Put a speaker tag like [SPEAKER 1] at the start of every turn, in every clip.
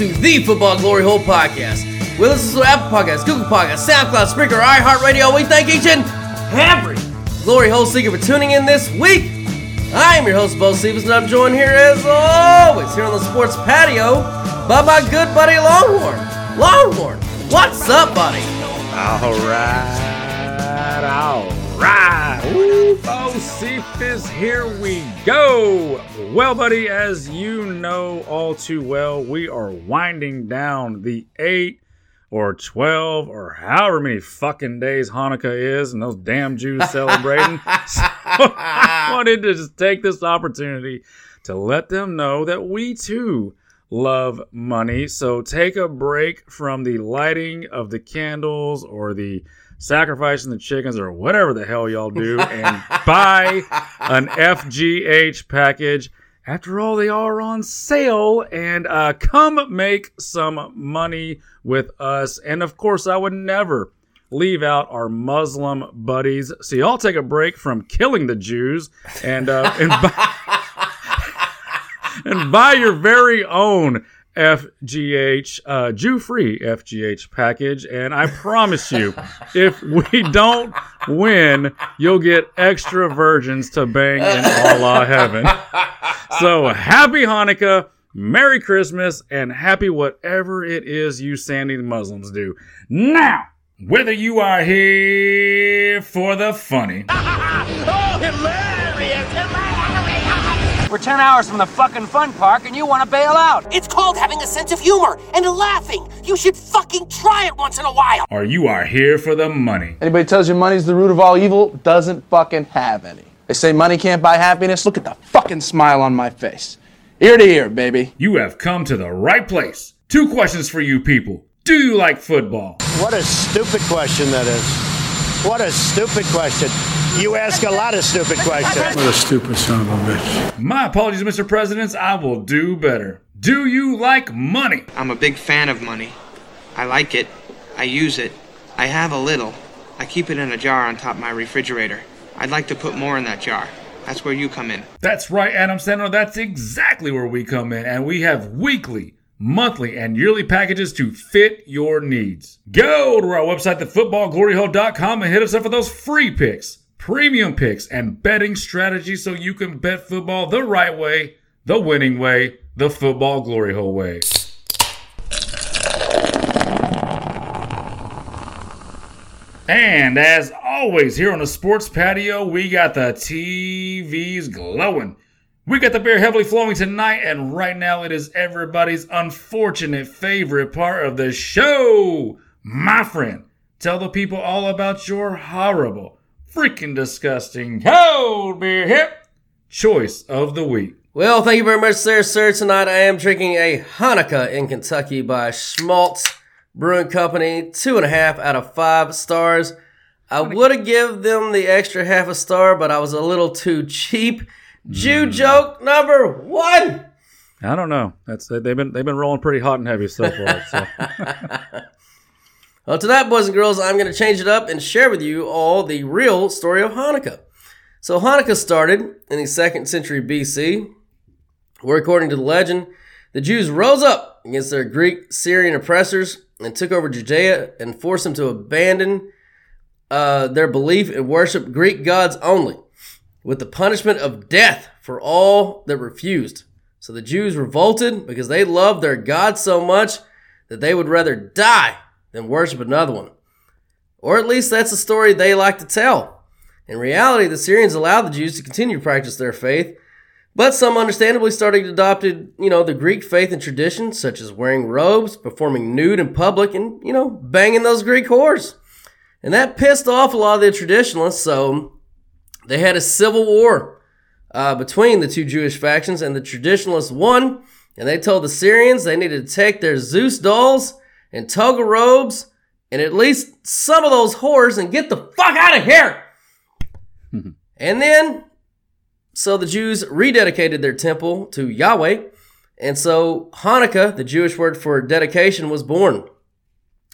[SPEAKER 1] To the Football Glory Hole Podcast. We listen to Apple Podcasts, Google Podcasts, SoundCloud, Spreaker, iHeartRadio. We thank each and every Glory Hole Seeker for tuning in this week. I am your host, Bo Stevens, and I'm joined here as always here on the sports patio by my good buddy Longhorn. Longhorn, what's up, buddy?
[SPEAKER 2] All right, all right. Woo, Bo Cephas, here we go. Well, buddy, as you know all too well, we are winding down the eight or 12 or however many fucking days Hanukkah is and those damn Jews celebrating. so I wanted to just take this opportunity to let them know that we too love money. So take a break from the lighting of the candles or the sacrificing the chickens or whatever the hell y'all do and buy an FGH package. After all, they are on sale and uh, come make some money with us. And of course, I would never leave out our Muslim buddies. So y'all take a break from killing the Jews and uh, and buy, and buy your very own FGH uh, Jew-free FGH package. And I promise you, if we don't win, you'll get extra virgins to bang in Allah heaven. So happy Hanukkah. Merry Christmas and happy whatever it is you sandy Muslims do. Now, whether you are here for the funny,
[SPEAKER 3] We're 10 hours from the fucking fun park and you want to bail out.
[SPEAKER 4] It's called having a sense of humor and laughing. You should fucking try it once in a while.
[SPEAKER 2] or you are here for the money.
[SPEAKER 5] Anybody tells you money's the root of all evil doesn't fucking have any. They say money can't buy happiness. Look at the fucking smile on my face. Ear to ear, baby.
[SPEAKER 2] You have come to the right place. Two questions for you people. Do you like football?
[SPEAKER 6] What a stupid question that is. What a stupid question. You ask a lot of stupid questions.
[SPEAKER 7] What a stupid son of a bitch.
[SPEAKER 2] My apologies, Mr. Presidents. I will do better. Do you like money?
[SPEAKER 8] I'm a big fan of money. I like it. I use it. I have a little. I keep it in a jar on top of my refrigerator. I'd like to put more in that jar. That's where you come in.
[SPEAKER 2] That's right, Adam Sandler. That's exactly where we come in, and we have weekly, monthly, and yearly packages to fit your needs. Go to our website, thefootballgloryhole.com, and hit us up for those free picks, premium picks, and betting strategies so you can bet football the right way, the winning way, the football glory hole way. And as always, here on the sports patio, we got the TVs glowing. We got the beer heavily flowing tonight, and right now it is everybody's unfortunate favorite part of the show. My friend, tell the people all about your horrible, freaking disgusting cold beer hip choice of the week.
[SPEAKER 1] Well, thank you very much, sir. Sir, tonight I am drinking a Hanukkah in Kentucky by Schmaltz Brewing Company. Two and a half out of five stars. I would have given them the extra half a star, but I was a little too cheap. Jew joke number one.
[SPEAKER 2] I don't know. That's they've been they've been rolling pretty hot and heavy so far. So.
[SPEAKER 1] Well, tonight, boys and girls, I'm going to change it up and share with you all the real story of Hanukkah. So, Hanukkah started in the second century BC, where, according to the legend, the Jews rose up against their Greek Syrian oppressors and took over Judea and forced them to abandon uh, their belief and worship Greek gods only, with the punishment of death for all that refused. So the Jews revolted because they loved their God so much that they would rather die than worship another one. Or at least that's the story they like to tell. In reality, the Syrians allowed the Jews to continue to practice their faith, but some understandably started adopted, you know, the Greek faith and traditions, such as wearing robes, performing nude in public, and, you know, banging those Greek whores. And that pissed off a lot of the traditionalists, so they had a civil war uh, between the two Jewish factions, and the traditionalists won and they told the Syrians they needed to take their Zeus dolls and toga robes and at least some of those whores and get the fuck out of here. and then, so the Jews rededicated their temple to Yahweh, and so Hanukkah, the Jewish word for dedication, was born,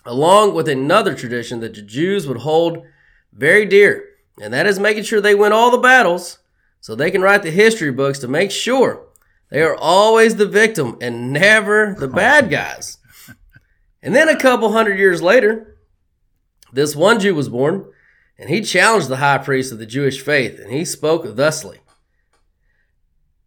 [SPEAKER 1] along with another tradition that the Jews would hold very dear, and that is making sure they win all the battles so they can write the history books to make sure they are always the victim and never the oh. bad guys. And then a couple hundred years later, this one Jew was born, and he challenged the high priest of the Jewish faith, and he spoke thusly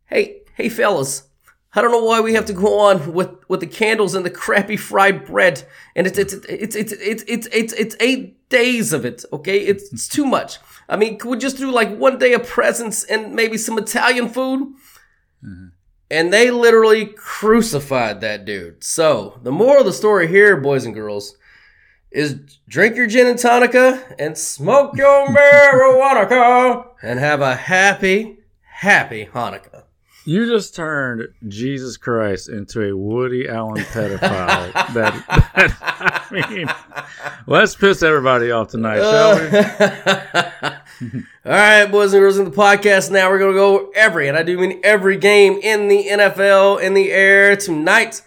[SPEAKER 1] Hey, hey, fellas, I don't know why we have to go on with, with the candles and the crappy fried bread, and it's it's it's it's it's it's it's, it's eight days of it. Okay, it's, it's too much. I mean, could we just do like one day of presents and maybe some Italian food? Mm-hmm. And they literally crucified that dude. So the moral of the story here, boys and girls, is drink your gin and tonica and smoke your marijuana and have a happy, happy Hanukkah.
[SPEAKER 2] You just turned Jesus Christ into a Woody Allen pedophile. that, that I mean, let's piss everybody off tonight, shall we?
[SPEAKER 1] All right, boys and girls, in the podcast now, we're going to go every, and I do mean every game in the NFL in the air tonight.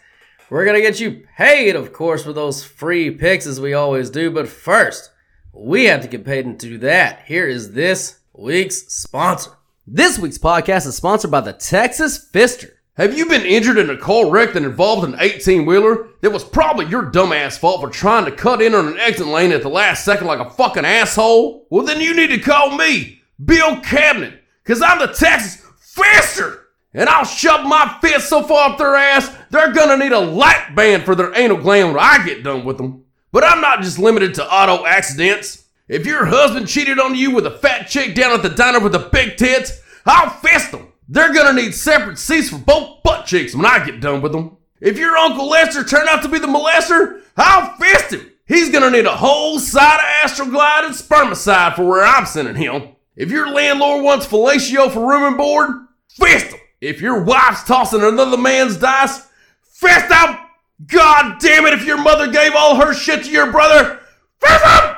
[SPEAKER 1] We're going to get you paid, of course, for those free picks as we always do. But first, we have to get paid and to do that. Here is this week's sponsor. This week's podcast is sponsored by the Texas Fister.
[SPEAKER 9] Have you been injured in a car wreck that involved an 18 wheeler? That was probably your dumbass fault for trying to cut in on an exit lane at the last second like a fucking asshole? Well, then you need to call me, Bill Cabinet, because I'm the Texas Fister! And I'll shove my fist so far up their ass, they're gonna need a light band for their anal gland when I get done with them. But I'm not just limited to auto accidents. If your husband cheated on you with a fat chick down at the diner with the big tits, I'll fist them. They're gonna need separate seats for both butt cheeks when I get done with them. If your Uncle Lester turned out to be the molester, I'll fist him. He's gonna need a whole side of Astroglide and spermicide for where I'm sending him. If your landlord wants fellatio for room and board, fist him. If your wife's tossing another man's dice, fist him. God damn it, if your mother gave all her shit to your brother, fist him.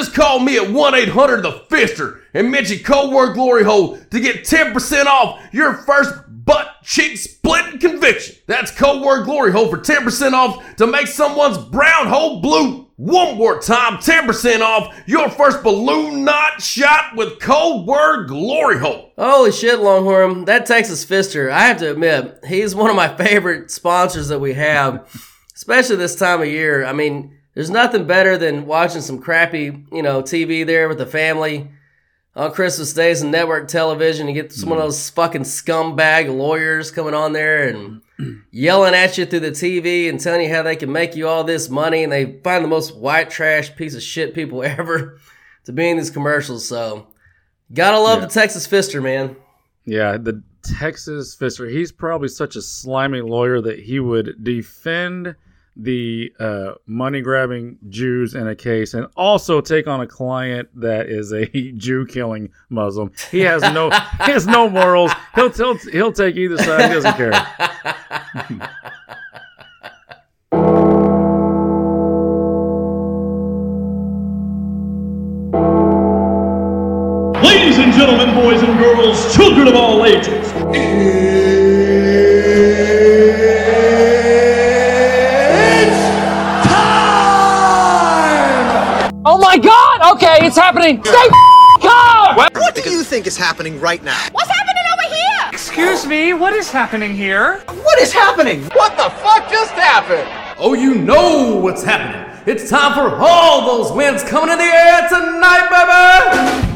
[SPEAKER 9] Just call me at 1 800 The Fister and mention Cold Word Glory Hole to get 10% off your first butt cheek splitting conviction. That's Code Word Glory Hole for 10% off to make someone's brown hole blue. One more time, 10% off your first balloon knot shot with Cold Word Glory Hole.
[SPEAKER 1] Holy shit, Longhorn. That Texas Fister, I have to admit, he's one of my favorite sponsors that we have, especially this time of year. I mean, there's nothing better than watching some crappy, you know, TV there with the family on Christmas days and network television. You get some of mm. those fucking scumbag lawyers coming on there and yelling at you through the TV and telling you how they can make you all this money, and they find the most white trash piece of shit people ever to be in these commercials. So, gotta love
[SPEAKER 2] Yeah.
[SPEAKER 1] the Texas Fister, man.
[SPEAKER 2] Yeah, the Texas Fister. He's probably such a slimy lawyer that he would defend the uh, money grabbing Jews in a case and also take on a client that is a Jew killing Muslim. He has no he has no morals. He'll he'll, he'll take either side. He doesn't care.
[SPEAKER 10] Ladies and gentlemen, boys and girls, children of all ages.
[SPEAKER 3] it's happening! Stay calm!
[SPEAKER 11] What do you think is happening right now?
[SPEAKER 12] What's happening over here?
[SPEAKER 3] Excuse me, what is happening here?
[SPEAKER 11] What is happening? What the fuck just happened?
[SPEAKER 9] Oh, you know what's happening. It's time for all those wins coming in the air tonight, baby!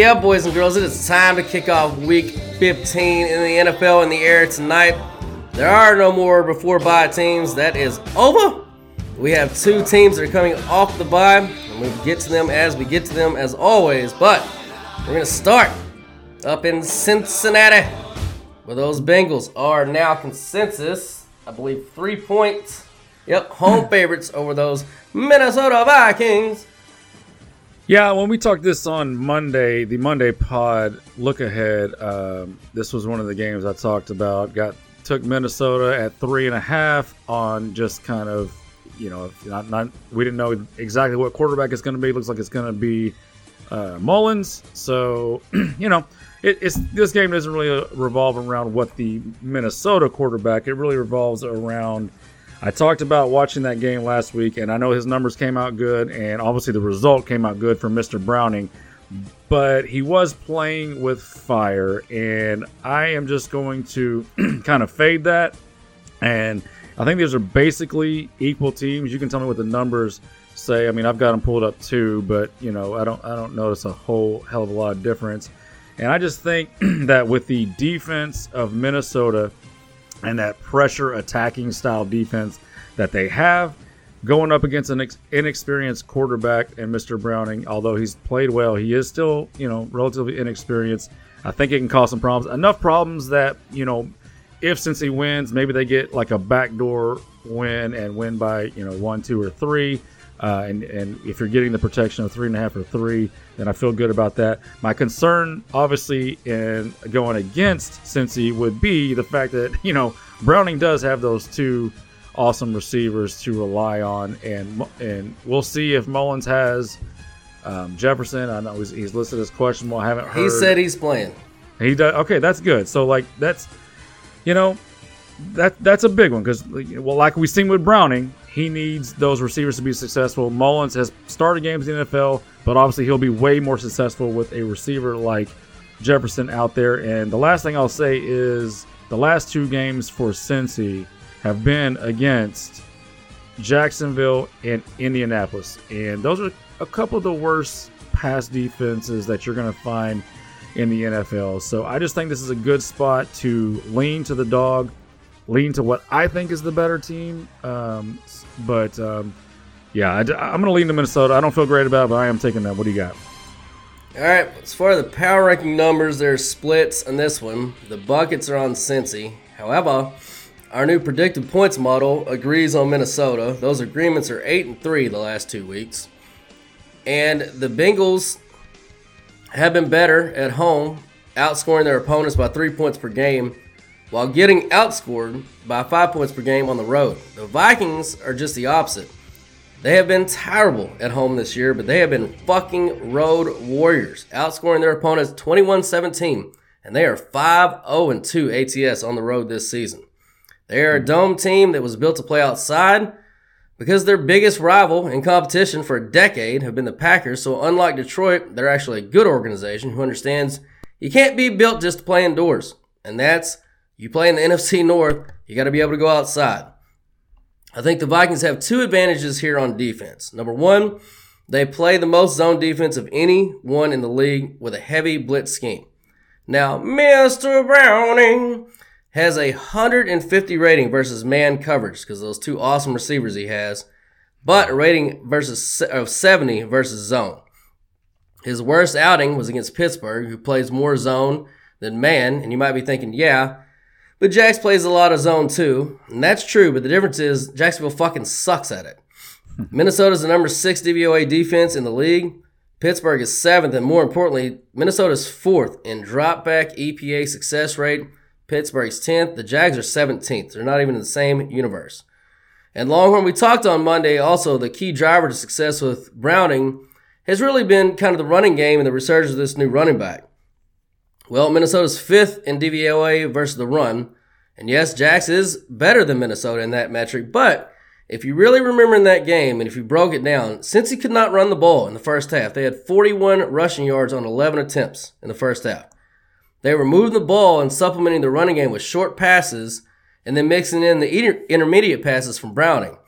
[SPEAKER 1] Yeah, boys and girls, it is time to kick off week 15 in the NFL in the air tonight. There are no more before bye teams. That is over. We have two teams that are coming off the bye. And we'll get to them as we get to them, as always. But we're going to start up in Cincinnati, where those Bengals are now consensus, I believe, three points. Yep, home favorites over those Minnesota Vikings.
[SPEAKER 2] Yeah, when we talked this on Monday, the Monday pod look ahead, um, this was one of the games I talked about. Got took Minnesota at three and a half on just kind of, you know, not not we didn't know exactly what quarterback it's going to be. Looks like it's going to be uh, Mullens. So, you know, it, it's this game doesn't really revolve around what the Minnesota quarterback. It really revolves around. I talked about watching that game last week, and I know his numbers came out good, and obviously the result came out good for Mr. Browning. But he was playing with fire, and I am just going to kind of fade that. And I think these are basically equal teams. You can tell me what the numbers say. I mean, I've got them pulled up too, but you know, I don't I don't notice a whole hell of a lot of difference. And I just think that with the defense of Minnesota and that pressure attacking style defense that they have going up against an ex- inexperienced quarterback and Mr. Browning, although he's played well, he is still, you know, relatively inexperienced. I think it can cause some problems. Enough problems that, you know, if Cincy wins, maybe they get like a backdoor win and win by, you know, one, two, or three. Uh, and, and if you're getting the protection of three and a half or three, then I feel good about that. My concern, obviously, in going against Cincy would be the fact that, you know, Browning does have those two awesome receivers to rely on. And and we'll see if Mullens has um, Jefferson. I know he's, he's listed as questionable. I haven't heard.
[SPEAKER 1] He said he's playing.
[SPEAKER 2] He does. Okay, that's good. So, like, that's, you know, that that's a big one because, well, like we've seen with Browning, he needs those receivers to be successful. Mullens has started games in the NFL, but obviously he'll be way more successful with a receiver like Jefferson out there. And the last thing I'll say is the last two games for Cincy have been against Jacksonville and Indianapolis. And those are a couple of the worst pass defenses that you're going to find in the NFL. So I just think this is a good spot to lean to the dog, lean to what I think is the better team. Um, but um, yeah, I, am going to lean to Minnesota. I don't feel great about it, but I am taking that. What do you got?
[SPEAKER 1] All right, as far as the power ranking numbers, there's splits on this one. The buckets are on Cincy. However, our new predictive points model agrees on Minnesota. Those agreements are 8 and 3 the last two weeks. And the Bengals have been better at home, outscoring their opponents by 3 points per game while getting outscored by 5 points per game on the road. The Vikings are just the opposite. They have been terrible at home this year, but they have been fucking road warriors, outscoring their opponents 21 17, and they are 5 0 2 ATS on the road this season. They are a dome team that was built to play outside because their biggest rival in competition for a decade have been the Packers. So, unlike Detroit, they're actually a good organization who understands you can't be built just to play indoors. And that's you play in the NFC North, you got to be able to go outside. I think the Vikings have two advantages here on defense. Number one, they play the most zone defense of any one in the league with a heavy blitz scheme. Now, Mr. Browning has a 150 rating versus man coverage because those two awesome receivers he has, but a rating versus of 70 versus zone. His worst outing was against Pittsburgh, who plays more zone than man, and you might be thinking, yeah, but Jax plays a lot of zone too, and that's true. But the difference is Jacksonville fucking sucks at it. Hmm. Minnesota's the number six DVOA defense in the league. Pittsburgh is seventh, and more importantly, Minnesota's fourth in dropback EPA success rate. Pittsburgh's 10th. The Jags are 17th. They're not even in the same universe. And Longhorn, we talked on Monday also, the key driver to success with Browning has really been kind of the running game and the resurgence of this new running back. Well, Minnesota's fifth in DVOA versus the run. And yes, Jax is better than Minnesota in that metric. But if you really remember in that game, and if you broke it down, Cincy could not run the ball in the first half, they had 41 rushing yards on 11 attempts in the first half. They were moving the ball and supplementing the running game with short passes and then mixing in the inter- intermediate passes from Browning.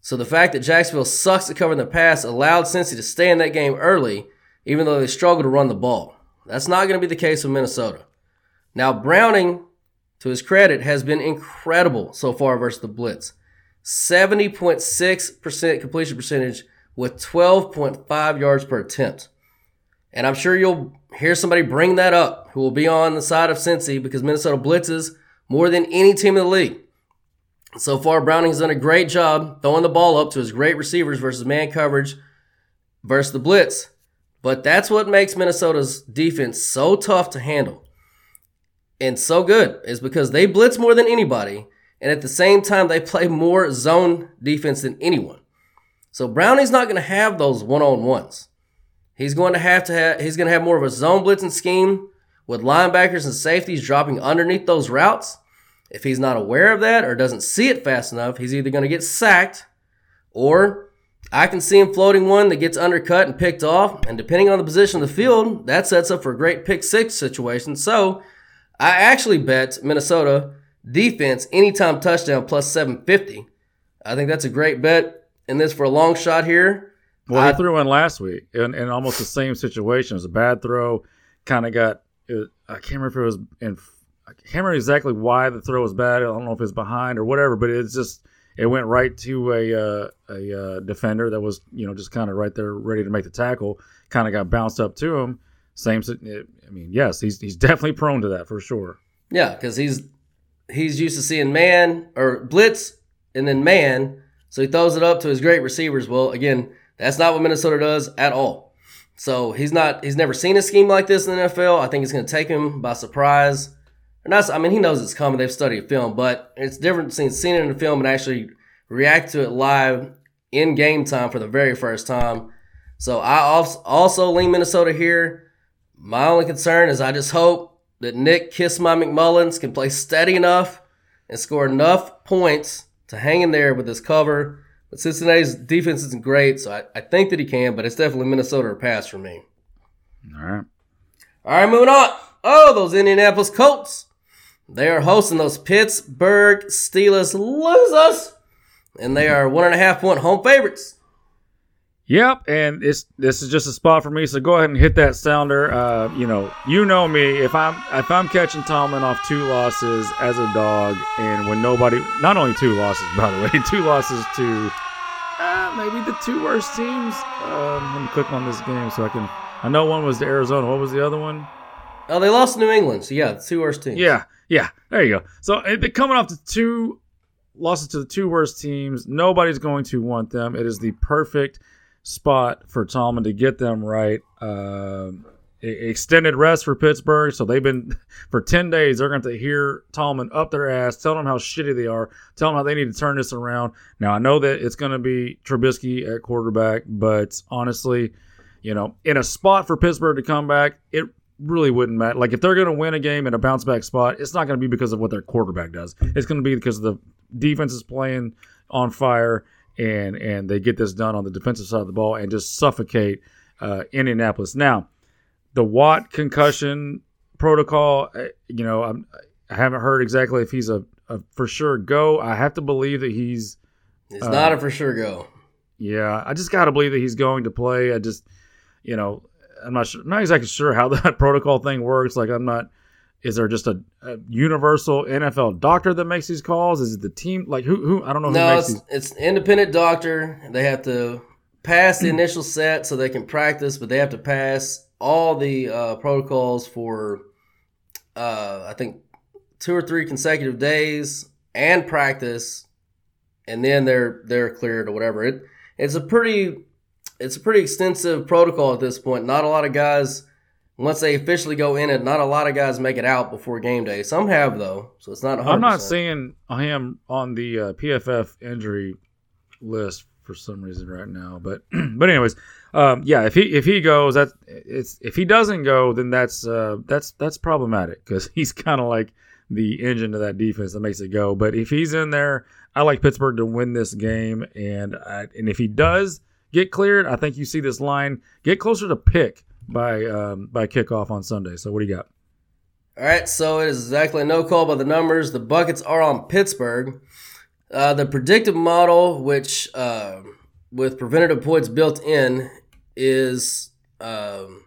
[SPEAKER 1] So the fact that Jacksonville sucks at covering the pass allowed Cincy to stay in that game early, even though they struggled to run the ball. That's not going to be the case with Minnesota. Now, Browning, to his credit, has been incredible so far versus the Blitz. 70.6% completion percentage with 12.5 yards per attempt. And I'm sure you'll hear somebody bring that up who will be on the side of Cincy because Minnesota blitzes more than any team in the league. So far, Browning has done a great job throwing the ball up to his great receivers versus man coverage versus the blitz. But that's what makes Minnesota's defense so tough to handle and so good is because they blitz more than anybody. And at the same time, they play more zone defense than anyone. So Brownie's not going to have those one on ones. He's going to have to have, he's going to have more of a zone blitzing scheme with linebackers and safeties dropping underneath those routes. If he's not aware of that or doesn't see it fast enough, he's either going to get sacked or I can see him floating one that gets undercut and picked off. And depending on the position of the field, that sets up for a great pick six situation. So I actually bet Minnesota defense anytime touchdown plus 750. I think that's a great bet in this for a long shot here.
[SPEAKER 2] Well,
[SPEAKER 1] I,
[SPEAKER 2] he threw one last week in, in almost the same situation. It was a bad throw. Kind of got. It, I can't remember if it was in. I can't remember exactly why the throw was bad. I don't know if it's behind or whatever, but it's just it went right to a uh, a uh, defender that was you know just kind of right there ready to make the tackle. Kind of got bounced up to him. Same. I mean, yes, he's he's definitely prone to that for sure.
[SPEAKER 1] Yeah, because he's he's used to seeing man or blitz and then man, so he throws it up to his great receivers. Well, again, that's not what Minnesota does at all. So he's not he's never seen a scheme like this in the NFL. I think it's going to take him by surprise. I mean, he knows it's coming. They've studied film, but it's different seeing seeing it in the film and actually react to it live in game time for the very first time. So I also lean Minnesota here. My only concern is I just hope that Nick Kiss My McMullins can play steady enough and score enough points to hang in there with this cover. But Cincinnati's defense isn't great, so I, I think that he can, but it's definitely Minnesota or pass for me.
[SPEAKER 2] All right.
[SPEAKER 1] All right, moving on. Oh, those Indianapolis Colts. They are hosting those Pittsburgh Steelers losers, and they are one and a half point home favorites.
[SPEAKER 2] Yep, and it's this is just a spot for me. So go ahead and hit that sounder. Uh, you know, you know me. If I'm if I'm catching Tomlin off two losses as a dog, and when nobody, not only two losses by the way, two losses to uh, maybe the two worst teams. Um, let me click on this game so I can. I know one was the Arizona. What was the other one?
[SPEAKER 1] Oh, they lost to New England. So yeah, two worst teams.
[SPEAKER 2] Yeah, yeah. There you go. So they're coming off the two losses to the two worst teams. Nobody's going to want them. It is the perfect spot for Tomlin to get them right. Um, extended rest for Pittsburgh, so they've been for ten days. They're going to hear Tomlin up their ass, tell them how shitty they are, tell them how they need to turn this around. Now I know that it's going to be Trubisky at quarterback, but honestly, you know, in a spot for Pittsburgh to come back, it really wouldn't matter. Like if they're going to win a game in a bounce back spot, it's not going to be because of what their quarterback does. It's going to be because the defense is playing on fire and and they get this done on the defensive side of the ball and just suffocate uh, Indianapolis. Now, the Watt concussion protocol, uh, you know, I'm, I haven't heard exactly if he's a, a, for sure go. I have to believe that he's.
[SPEAKER 1] It's uh, not a for sure go.
[SPEAKER 2] Yeah, I just got to believe that he's going to play. I just, you know, I'm not sure, not exactly sure how that protocol thing works. Like, I'm not is there just a, a, universal NFL doctor that makes these calls? Is it the team? Like who? Who? I don't know.
[SPEAKER 1] No, it's, it's independent doctor. They have to pass the initial set so they can practice, but they have to pass all the uh, protocols for uh, I think two or three consecutive days and practice, and then they're they're cleared or whatever. It it's a pretty it's a pretty extensive protocol at this point. Not a lot of guys once they officially go in it, not a lot of guys make it out before game day. Some have though, so it's not. 100%.
[SPEAKER 2] I'm not seeing him on the uh, PFF injury list for some reason right now, but but anyways, um, yeah, if he if he goes, that it's if he doesn't go, then that's uh, that's that's problematic because he's kind of like the engine of that defense that makes it go. But if he's in there, I like Pittsburgh to win this game, and I, and if he does get cleared, I think you see this line get closer to pick by um, by kickoff on Sunday. So what do you got?
[SPEAKER 1] All right, so it is exactly no call by the numbers. The buckets are on Pittsburgh. Uh, the predictive model, which uh, with preventative points built in, is um,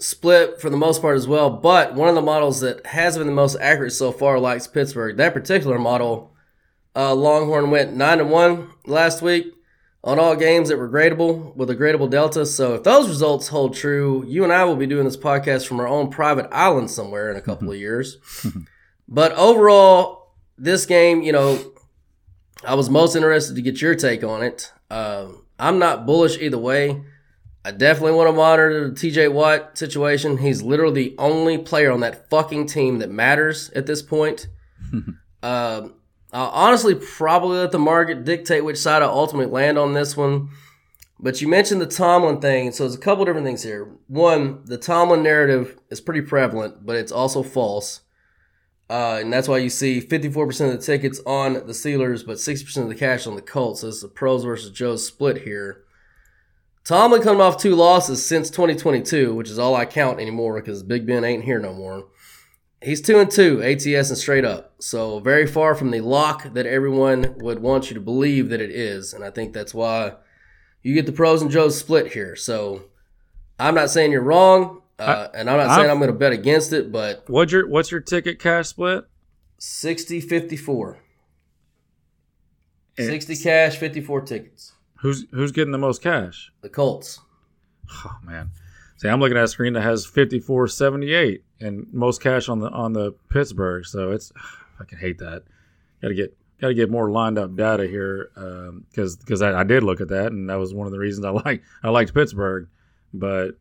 [SPEAKER 1] split for the most part as well. But one of the models that has been the most accurate so far likes Pittsburgh. That particular model, uh, Longhorn went nine to one last week on all games that were gradable with a gradable delta. So if those results hold true, you and I will be doing this podcast from our own private island somewhere in a couple of years. but overall, this game, you know, I was most interested to get your take on it. Um, I'm not bullish either way. I definitely want to monitor the TJ Watt situation. He's literally the only player on that fucking team that matters at this point. um, I'll honestly probably let the market dictate which side I ultimately land on this one. But you mentioned the Tomlin thing, so there's a couple different things here. One, the Tomlin narrative is pretty prevalent, but it's also false. Uh, and that's why you see 54% of the tickets on the Steelers, but 60% of the cash on the Colts. So it's the pros versus Joes split here. Tomlin coming off two losses since 2022, which is all I count anymore because Big Ben ain't here no more. He's two and two, ATS and straight up. So very far from the lock that everyone would want you to believe that it is. And I think that's why you get the pros and Joes split here. So I'm not saying you're wrong, uh, and I'm not saying
[SPEAKER 2] I've-
[SPEAKER 1] I'm going to bet against it, but
[SPEAKER 2] What's your what's your ticket cash split?
[SPEAKER 1] 60 54.
[SPEAKER 2] Eh.
[SPEAKER 1] 60 cash, 54 tickets.
[SPEAKER 2] Who's who's getting the most cash?
[SPEAKER 1] The Colts.
[SPEAKER 2] Oh man. See, I'm looking at a screen that has 5478 and most cash on the on the Pittsburgh. So it's I can hate that. Got to get got to get more lined up data here because because I, I did look at that and that was one of the reasons I like I liked Pittsburgh, but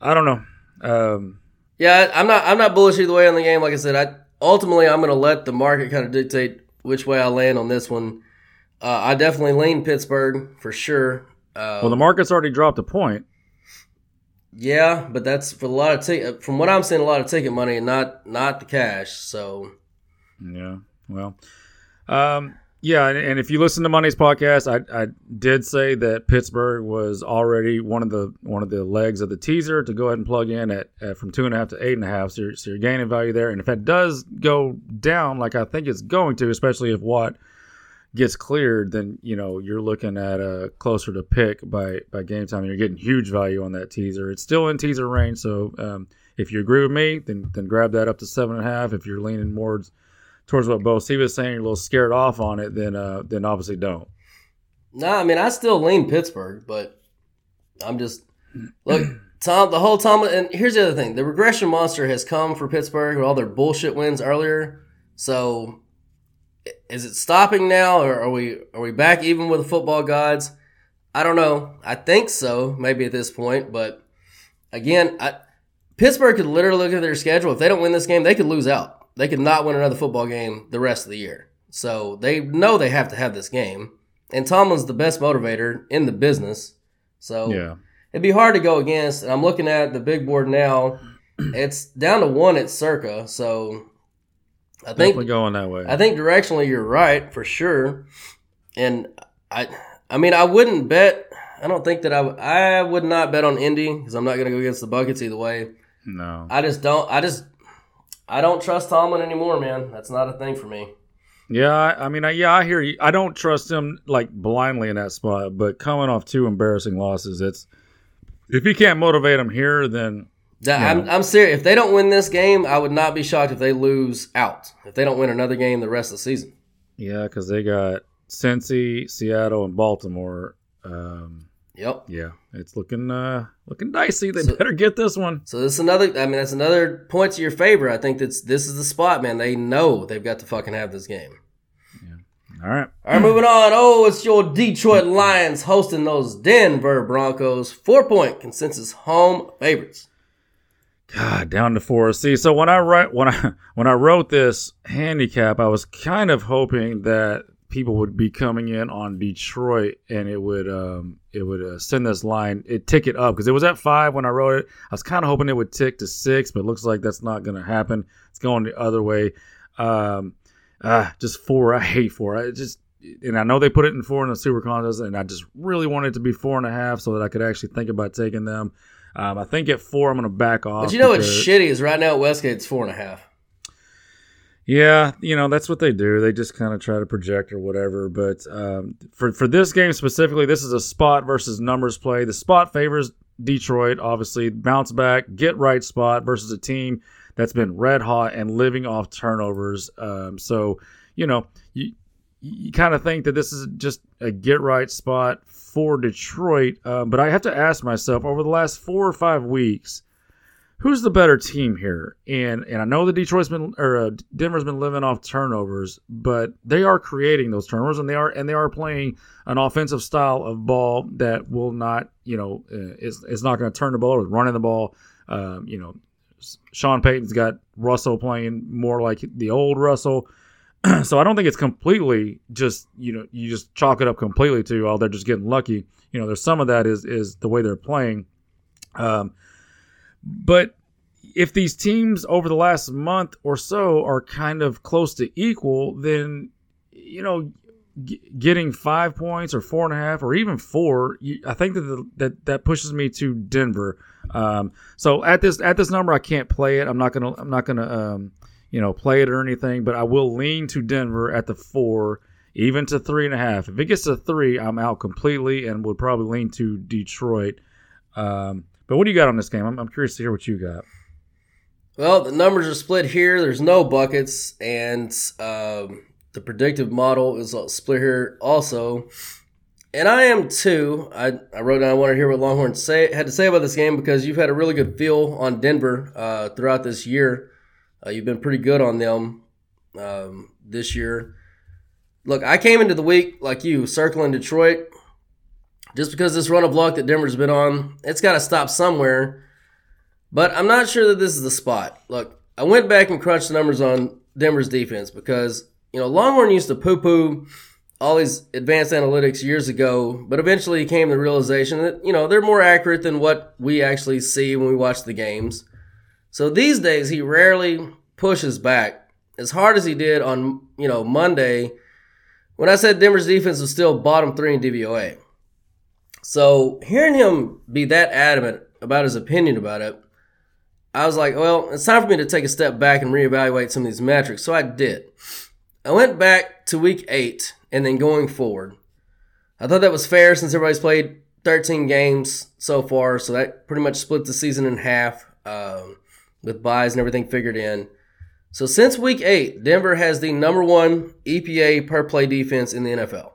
[SPEAKER 2] I don't know. Um,
[SPEAKER 1] Yeah, I'm not. I'm not bullish either way on the game. Like I said, I ultimately I'm going to let the market kind of dictate which way I land on this one. Uh, I definitely lean Pittsburgh for sure. Uh,
[SPEAKER 2] well, the market's already dropped a point.
[SPEAKER 1] Yeah, but that's for a lot of ticket. From what I'm seeing, a lot of ticket money not not the cash. So
[SPEAKER 2] Yeah. Well, um, yeah, and, and if you listen to Monday's podcast, I, I did say that Pittsburgh was already one of the one of the legs of the teaser to go ahead and plug in at, at from two and a half to eight and a half. So you're, so you're gaining value there. And if that does go down, like I think it's going to, especially if Watt gets cleared, then you know you're looking at a closer to pick by by game time. And you're getting huge value on that teaser. It's still in teaser range, so um, if you agree with me, then then grab that up to seven and a half. If you're leaning more towards what Bo C was saying, you're a little scared off on it, then uh, then obviously don't.
[SPEAKER 1] no, I mean I still lean Pittsburgh, but I'm just look Tom. The whole Tom. And here's the other thing: the regression monster has come for Pittsburgh with all their bullshit wins earlier. So is it stopping now, or are we are we back even with the football gods? I don't know. I think so, maybe at this point, but again, I, Pittsburgh could literally look at their schedule. If they don't win this game, they could lose out. They could not win another football game the rest of the year. So they know they have to have this game. And Tomlin's the best motivator in the business. So
[SPEAKER 2] Yeah.
[SPEAKER 1] it'd be hard to go against. And I'm looking at the big board now. It's down to one at circa. So I think
[SPEAKER 2] Definitely going that way.
[SPEAKER 1] I think directionally you're right for sure, and I I mean I wouldn't bet. I don't think that I would- I would not bet on Indy because I'm not going to go against the buckets either way.
[SPEAKER 2] no.
[SPEAKER 1] I just don't. I just I don't trust Tomlin anymore, man. That's not a thing for me.
[SPEAKER 2] Yeah, I, I mean, I, yeah, I hear you. I don't trust him like blindly in that spot, but coming off two embarrassing losses, it's if he can't motivate him here, then
[SPEAKER 1] That-
[SPEAKER 2] Yeah.
[SPEAKER 1] I'm, I'm serious. If they don't win this game, I would not be shocked if they lose out. If they don't win another game the rest of the season.
[SPEAKER 2] yeah, because they got Cincy, Seattle, and Baltimore. Um,
[SPEAKER 1] Yep.
[SPEAKER 2] yeah, it's looking uh looking dicey. They
[SPEAKER 1] So-
[SPEAKER 2] better get this one.
[SPEAKER 1] So this is another. I mean, that's another point to your favor. I think that's this is the spot, man. They know they've got to fucking have this game.
[SPEAKER 2] All right.
[SPEAKER 1] All right, moving on. Oh, it's your Detroit Lions hosting those Denver Broncos. Four point consensus home favorites.
[SPEAKER 2] God, down to four. See, so when I write when I when I wrote this handicap, I was kind of hoping that people would be coming in on Detroit and it would um it would uh, send this line it tick it up because it was at five when I wrote it. I was kind of hoping it would tick to six, but looks like that's not going to happen. It's going the other way. Um, ah, just four. I hate four. I just and I know they put it in four in the super contest, and I just really wanted it to be four and a half so that I could actually think about taking them. Um, I think at four, I'm going to back off.
[SPEAKER 1] But you know what's shitty is right now at Westgate it's four and a half.
[SPEAKER 2] Yeah, you know that's what they do. They just kind of try to project or whatever. But um, for for this game specifically, this is a spot versus numbers play. The spot favors Detroit, obviously bounce back, get right spot versus a team that's been red hot and living off turnovers. Um, so you know you you kind of think that this is just a get right spot for Detroit. Uh, but I have to ask myself over the last four or five weeks, who's the better team here? And and I know that Detroit's been or uh, Denver's been living off turnovers, but they are creating those turnovers, and they are and they are playing an offensive style of ball that will not, you know, uh, is is not going to turn the ball or running the ball. Um, you know, Sean Payton's got Russell playing more like the old Russell. so I don't think it's completely just you know you just chalk it up completely to oh they're just getting lucky. You know, there's some of that is is the way they're playing. Um, but if these teams over the last month or so are kind of close to equal, then you know g- getting five points or four and a half or even four, you, I think that the, that that pushes me to Denver. Um, so at this at this number, I can't play it. I'm not gonna I'm not gonna um, you know play it or anything, but I will lean to Denver at the four, even to three and a half. If it gets to three, I'm out completely and would probably lean to Detroit. Um, but what do you got on this game? I'm, I'm curious to hear what you got.
[SPEAKER 1] Well, the numbers are split here. There's no buckets, and um, the predictive model is split here also. And I am too. I, I wrote down I want to hear what Longhorn say had to say about this game because you've had a really good feel on Denver uh, throughout this year. Uh, you've been pretty good on them um, this year. Look, I came into the week like you, circling Detroit. Just because this run of luck that Denver's been on, it's got to stop somewhere. But I'm not sure that this is the spot. Look, I went back and crunched the numbers on Denver's defense because, you know, Longhorn used to poo poo all these advanced analytics years ago, but eventually he came to the realization that, you know, they're more accurate than what we actually see when we watch the games. So these days, he rarely pushes back as hard as he did on, you know, Monday when I said Denver's defense was still bottom three in DVOA. So hearing him be that adamant about his opinion about it, I was like, well, it's time for me to take a step back and reevaluate some of these metrics. So I did. I went back to week eight and then going forward. I thought that was fair since everybody's played 13 games so far, so that pretty much split the season in half um, with byes and everything figured in. So since week eight, Denver has the number one EPA per play defense in the NFL.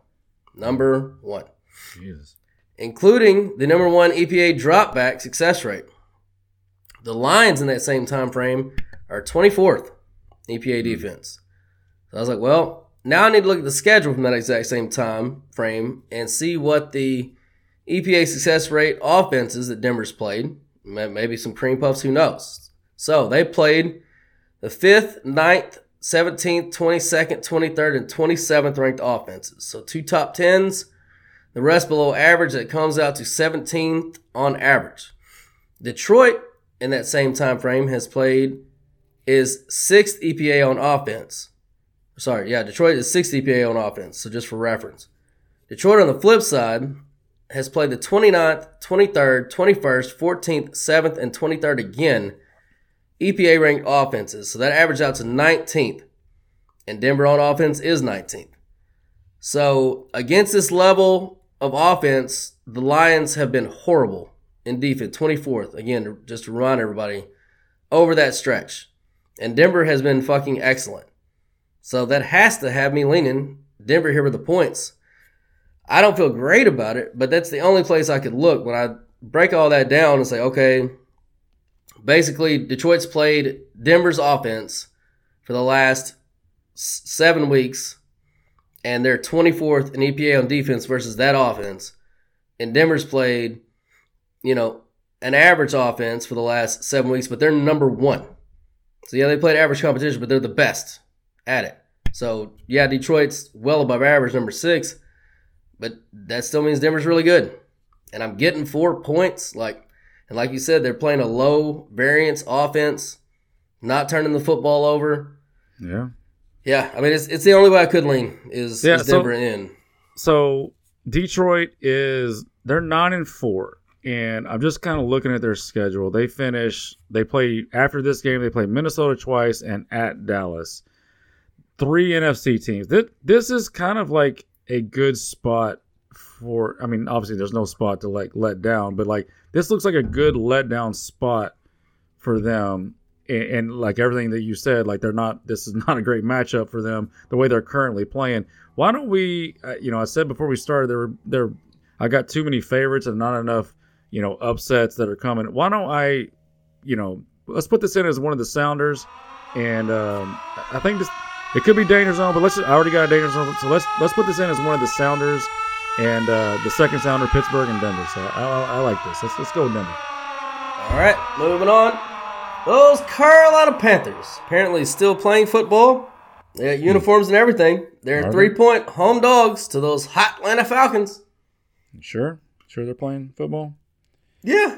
[SPEAKER 1] Number one.
[SPEAKER 2] Jesus.
[SPEAKER 1] Including the number one EPA dropback success rate. The Lions in that same time frame are 24th EPA hmm. defense. So I was like, well, now I need to look at the schedule from that exact same time frame and see what the EPA success rate offenses that Denver's played. Maybe some cream puffs, who knows? So they played the 5th, 9th, 17th, 22nd, 23rd, and 27th ranked offenses. So two top 10s, the rest below average. That comes out to 17th on average. Detroit in that same time frame has played is sixth EPA on offense. Sorry, yeah, Detroit is sixth EPA on offense. So just for reference, Detroit on the flip side has played the 29th, 23rd, 21st, 14th, 7th, and 23rd again EPA ranked offenses. So that averages out to 19th. And Denver on offense is 19th. So against this level of offense, the Lions have been horrible in defense, 24th. Again, just to remind everybody, over that stretch. And Denver has been fucking excellent. So that has to have me leaning Denver here with the points. I don't feel great about it, but that's the only place I could look when I break all that down and say, okay, basically Detroit's played Denver's offense for the last seven weeks, and they're 24th in EPA on defense versus that offense. And Denver's played, you know, an average offense for the last seven weeks, but they're number one. So yeah, they played average competition, but they're the best at it. So yeah, Detroit's well above average, number six, but that still means Denver's really good. And I'm getting four points. Like, and like you said, they're playing a low variance offense, not turning the football over.
[SPEAKER 2] Yeah.
[SPEAKER 1] Yeah, I mean it's it's the only way I could lean is,
[SPEAKER 2] Yeah,
[SPEAKER 1] is
[SPEAKER 2] so-
[SPEAKER 1] Denver in.
[SPEAKER 2] So Detroit is they're nine and four, and I'm just kind of looking at their schedule. They finish they play after this game. They play Minnesota twice and at Dallas. Three NFC teams. This this is kind of like a good spot for. I mean, obviously there's no spot to like let down, but like this looks like a good let down spot for them. and, and like everything that you said, like they're not. This is not a great matchup for them the way they're currently playing. Why don't we? Uh, you know, I said before we started, there were there. I got too many favorites and not enough, you know, upsets that are coming. Why don't I, you know, let's put this in as one of the Sounders, and um, I think this it could be danger zone, but let's. Just, I already got a danger zone, so let's let's put this in as one of the Sounders, and uh, the second Sounder, Pittsburgh and Denver. So I, I, I like this. Let's let's go with Denver.
[SPEAKER 1] All right, moving on. Those Carolina Panthers apparently still playing football. They got uniforms and everything. They're
[SPEAKER 2] Are
[SPEAKER 1] three
[SPEAKER 2] they?
[SPEAKER 1] point home dogs to those hot Atlanta Falcons.
[SPEAKER 2] Sure, sure they're playing football.
[SPEAKER 1] Yeah,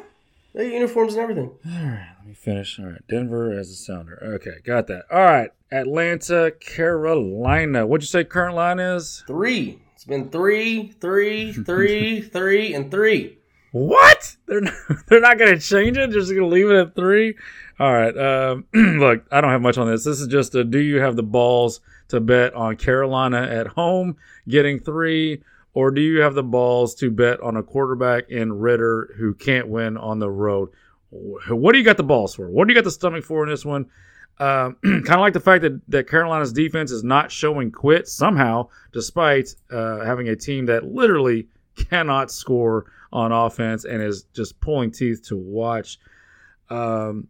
[SPEAKER 1] they got uniforms and everything.
[SPEAKER 2] All right, let me finish. All right, Denver as a Sounder. Okay, got that. All right, Atlanta, Carolina. What'd you say current line is?
[SPEAKER 1] Three. It's been three, three, three, three, and three.
[SPEAKER 2] What? They're not, they're not going to change it. They're Just going to leave it at three. All right. Um, look, I don't have much on this. This is just a do you have the balls to bet on Carolina at home getting three, or do you have the balls to bet on a quarterback in Ridder who can't win on the road? What do you got the balls for? What do you got the stomach for in this one? Um, kind of like the fact that, that Carolina's defense is not showing quit somehow, despite uh, having a team that literally cannot score on offense and is just pulling teeth to watch. Um,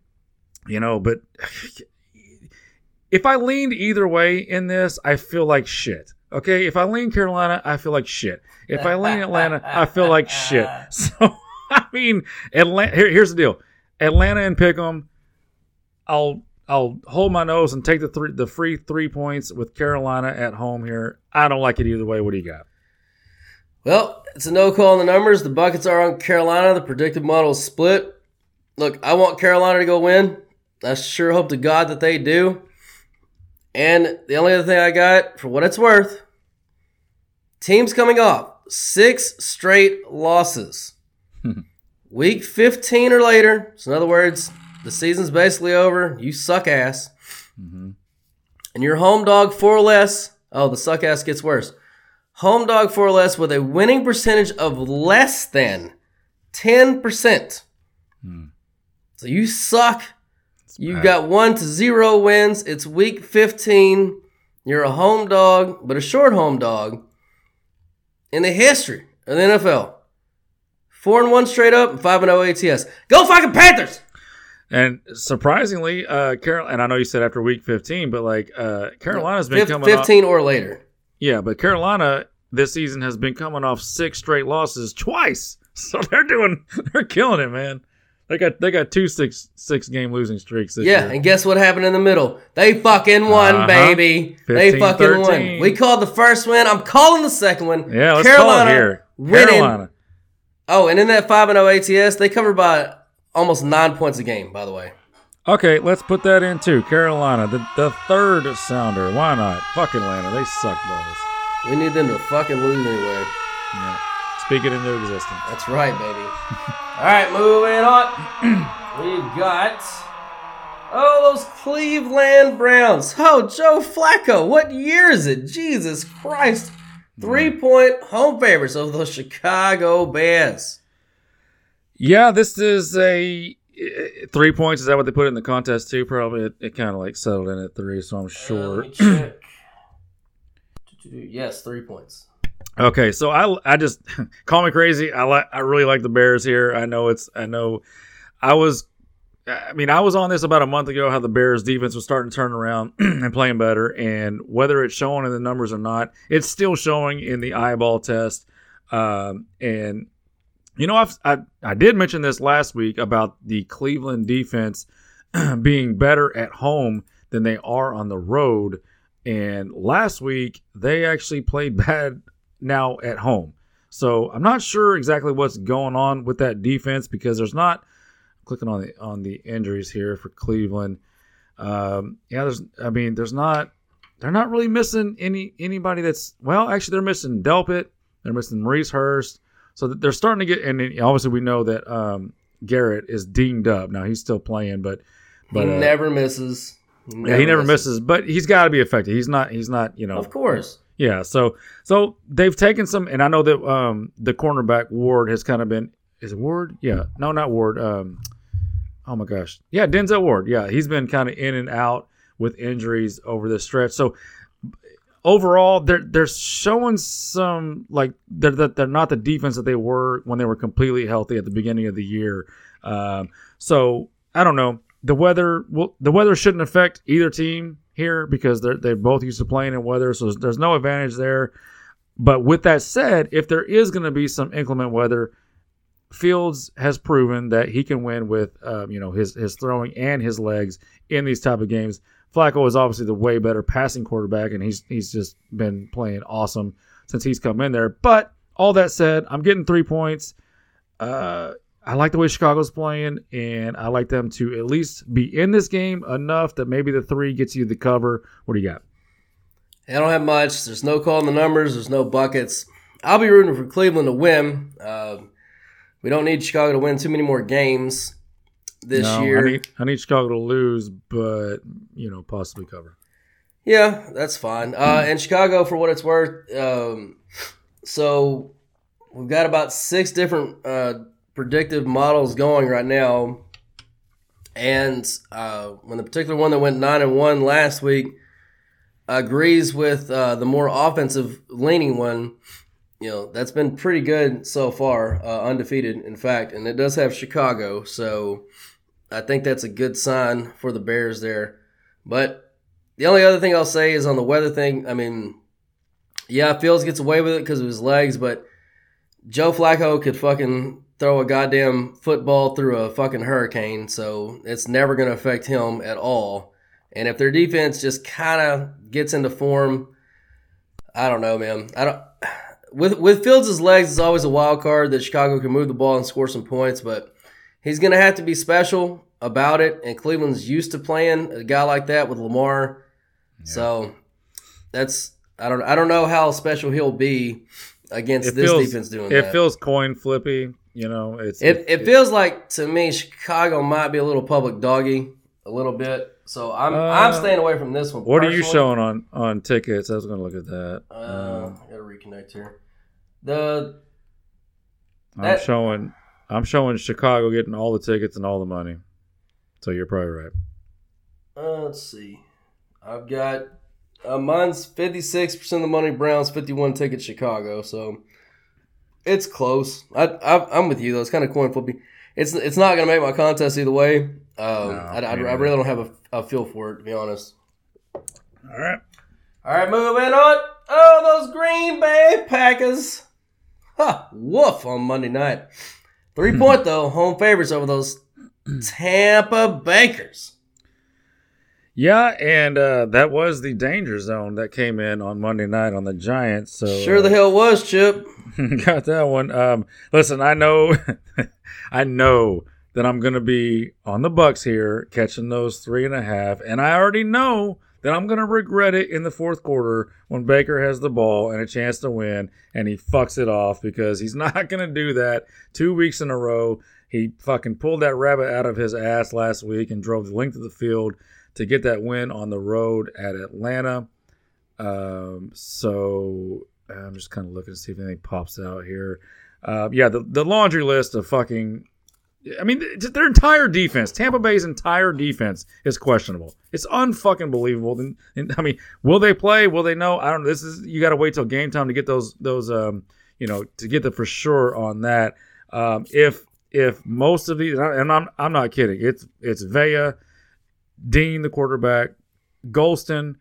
[SPEAKER 2] you know, but if I leaned either way in this, I feel like shit. Okay, if I lean Carolina, I feel like shit. If I lean Atlanta, I feel like shit. So I mean, Atlanta. Here, here's the deal: Atlanta and Pick'em. I'll I'll hold my nose and take the three the free three points with Carolina at home here. I don't like it either way. What do you got?
[SPEAKER 1] Well, it's a no call on the numbers. The buckets are on Carolina. The predictive model is split. Look, I want Carolina to go win. I sure hope to God that they do. And the only other thing I got, for what it's worth, teams coming off six straight losses. Week 15 or later. So, in other words, the season's basically over. You suck ass. Mm-hmm. And your home dog four or less. Oh, the suck ass gets worse. Home dog four or less with a winning percentage of less than 10%. Hmm. So you suck. You got one to zero wins. It's week 15. You're a home dog, but a short home dog. In the history of the NFL, four and one straight up, and five and oh zero ATS. Go fucking Panthers!
[SPEAKER 2] And surprisingly, uh, Carol, and I know you said after week 15, but like uh, Carolina's been
[SPEAKER 1] Fif-
[SPEAKER 2] coming
[SPEAKER 1] 15
[SPEAKER 2] off,
[SPEAKER 1] or later.
[SPEAKER 2] Yeah, but Carolina this season has been coming off six straight losses twice. So they're doing, they're killing it, man. They got they got two six six game losing streaks this
[SPEAKER 1] Yeah,
[SPEAKER 2] year.
[SPEAKER 1] and guess what happened in the middle? They fucking won,
[SPEAKER 2] Uh-huh.
[SPEAKER 1] baby. They fucking
[SPEAKER 2] 13.
[SPEAKER 1] won. We called the first win. I'm calling the second one.
[SPEAKER 2] Yeah, let's call it here.
[SPEAKER 1] winning.
[SPEAKER 2] Carolina.
[SPEAKER 1] Oh, and in that five and zero ATS, they covered by almost nine points a game. By the way.
[SPEAKER 2] Okay, let's put that in too. Carolina, the, the third sounder. Why not? Fuck Atlanta. They suck balls.
[SPEAKER 1] We need them to fucking lose anyway.
[SPEAKER 2] Yeah. Speak it into existence.
[SPEAKER 1] That's right, baby. All right, moving on. we got oh those Cleveland Browns. Oh, Joe Flacco. What year is it? Jesus Christ! Three point home favorites of the Chicago Bears.
[SPEAKER 2] Yeah, this is a uh, three points. Is that what they put in the contest too? Probably it, it kind of like settled in at three, so I'm sure.
[SPEAKER 1] check. yes, three points.
[SPEAKER 2] Okay, so I I just call me crazy. I like I really like the Bears here. I know it's I know I was I mean I was on this about a month ago how the Bears defense was starting to turn around and playing better and whether it's showing in the numbers or not, it's still showing in the eyeball test. Um, and you know I've, I I did mention this last week about the Cleveland defense being better at home than they are on the road. And last week they actually played bad now at home. So I'm not sure exactly what's going on with that defense because there's not I'm clicking on the on the injuries here for Cleveland. Um, yeah, there's I mean there's not they're not really missing any anybody that's well actually they're missing Delpit, they're missing Maurice Hurst. So they're starting to get and obviously we know that um, Garrett is dinged up. Now he's still playing, but but
[SPEAKER 1] he
[SPEAKER 2] uh,
[SPEAKER 1] never misses.
[SPEAKER 2] yeah, he never misses, but he's got to be affected. He's not. He's not. You know.
[SPEAKER 1] Of course.
[SPEAKER 2] Yeah. So so they've taken some, and I know that um the cornerback Ward has kind of been. Is it Ward? Yeah. No, not Ward. Um, oh my gosh, yeah, Denzel Ward. Yeah, he's been kind of in and out with injuries over this stretch. So overall, they're they're showing some like they're they're not the defense that they were when they were completely healthy at the beginning of the year. Um, so I don't know. The weather the weather shouldn't affect either team here because they're they're both used to playing in weather, so there's no advantage there. But with that said, if there is going to be some inclement weather, Fields has proven that he can win with um, you know his his throwing and his legs in these type of games. Flacco is obviously the way better passing quarterback, and he's he's just been playing awesome since he's come in there. But all that said, I'm getting three points. Uh, I like the way Chicago's playing, and I like them to at least be in this game enough that maybe the three gets you the cover. What do you got?
[SPEAKER 1] I don't have much. There's no call in the numbers. There's no buckets. I'll be rooting for Cleveland to win. Uh, we don't need Chicago to win too many more games this
[SPEAKER 2] No,
[SPEAKER 1] year.
[SPEAKER 2] I need, I need Chicago to lose, but you know possibly cover.
[SPEAKER 1] Yeah, that's fine. Uh, and Chicago, for what it's worth, um, so we've got about six different uh, predictive models going right now, and uh, when the particular one that went nine and one last week agrees with uh, the more offensive leaning one, you know that's been pretty good so far, uh, undefeated in fact, and it does have Chicago, so I think that's a good sign for the Bears there, but. The only other thing I'll say is on the weather thing. I mean, yeah, Fields gets away with it because of his legs, but Joe Flacco could fucking throw a goddamn football through a fucking hurricane, so it's never going to affect him at all. And if their defense just kind of gets into form, I don't know, man. I don't. With with Fields' legs, it's always a wild card that Chicago can move the ball and score some points, but he's going to have to be special about it. And Cleveland's used to playing a guy like that with Lamar. So that's I don't I don't know how special he'll be against this defense doing
[SPEAKER 2] it
[SPEAKER 1] that.
[SPEAKER 2] It feels coin flippy. You know, it's
[SPEAKER 1] it, it feels like to me Chicago might be a little public doggy a little bit. So I'm I'm
[SPEAKER 2] Uh,
[SPEAKER 1] staying away from this one.
[SPEAKER 2] What are you showing on on tickets? I was going to look at that.
[SPEAKER 1] Uh, I gotta reconnect here. The
[SPEAKER 2] I'm
[SPEAKER 1] that-
[SPEAKER 2] showing I'm showing Chicago getting all the tickets and all the money. So you're probably right.
[SPEAKER 1] uh, let's see. I've got uh, mine's 56 percent of the money. Browns 51 tickets. Chicago. So it's close. I, I I'm with you though. It's kind of coin flippy. It's it's not gonna make my contest either way. Um, I, I, I really don't have a, a feel for it to be honest.
[SPEAKER 2] All right.
[SPEAKER 1] All right, moving on. Oh, those Green Bay Packers. Ha, woof on Monday night. Three point though, home favorites over those Tampa Bakers.
[SPEAKER 2] Yeah, and uh, that was the danger zone that came in on Monday night on the Giants. So
[SPEAKER 1] Sure the
[SPEAKER 2] uh,
[SPEAKER 1] hell was, Chip.
[SPEAKER 2] got that one. Um, listen, I know, I know that I'm going to be on the Bucks here, catching those three and a half, and I already know that I'm going to regret it in the fourth quarter when Baker has the ball and a chance to win, and he fucks it off because he's not going to do that two weeks in a row. He fucking pulled that rabbit out of his ass last week and drove the length of the field to get that win on the road at Atlanta. Um, so I'm just kind of looking to see if anything pops out here. Uh, yeah, the, the laundry list of fucking. I mean, their entire defense, Tampa Bay's entire defense, is questionable. It's unfucking believable. And, and, I mean, will they play? Will they know? I don't. know. This is you got to wait till game time to get those those um you know to get the for sure on that. Um, if if most of these, and I'm I'm not kidding. It's it's Vea, Dean the quarterback, Golston,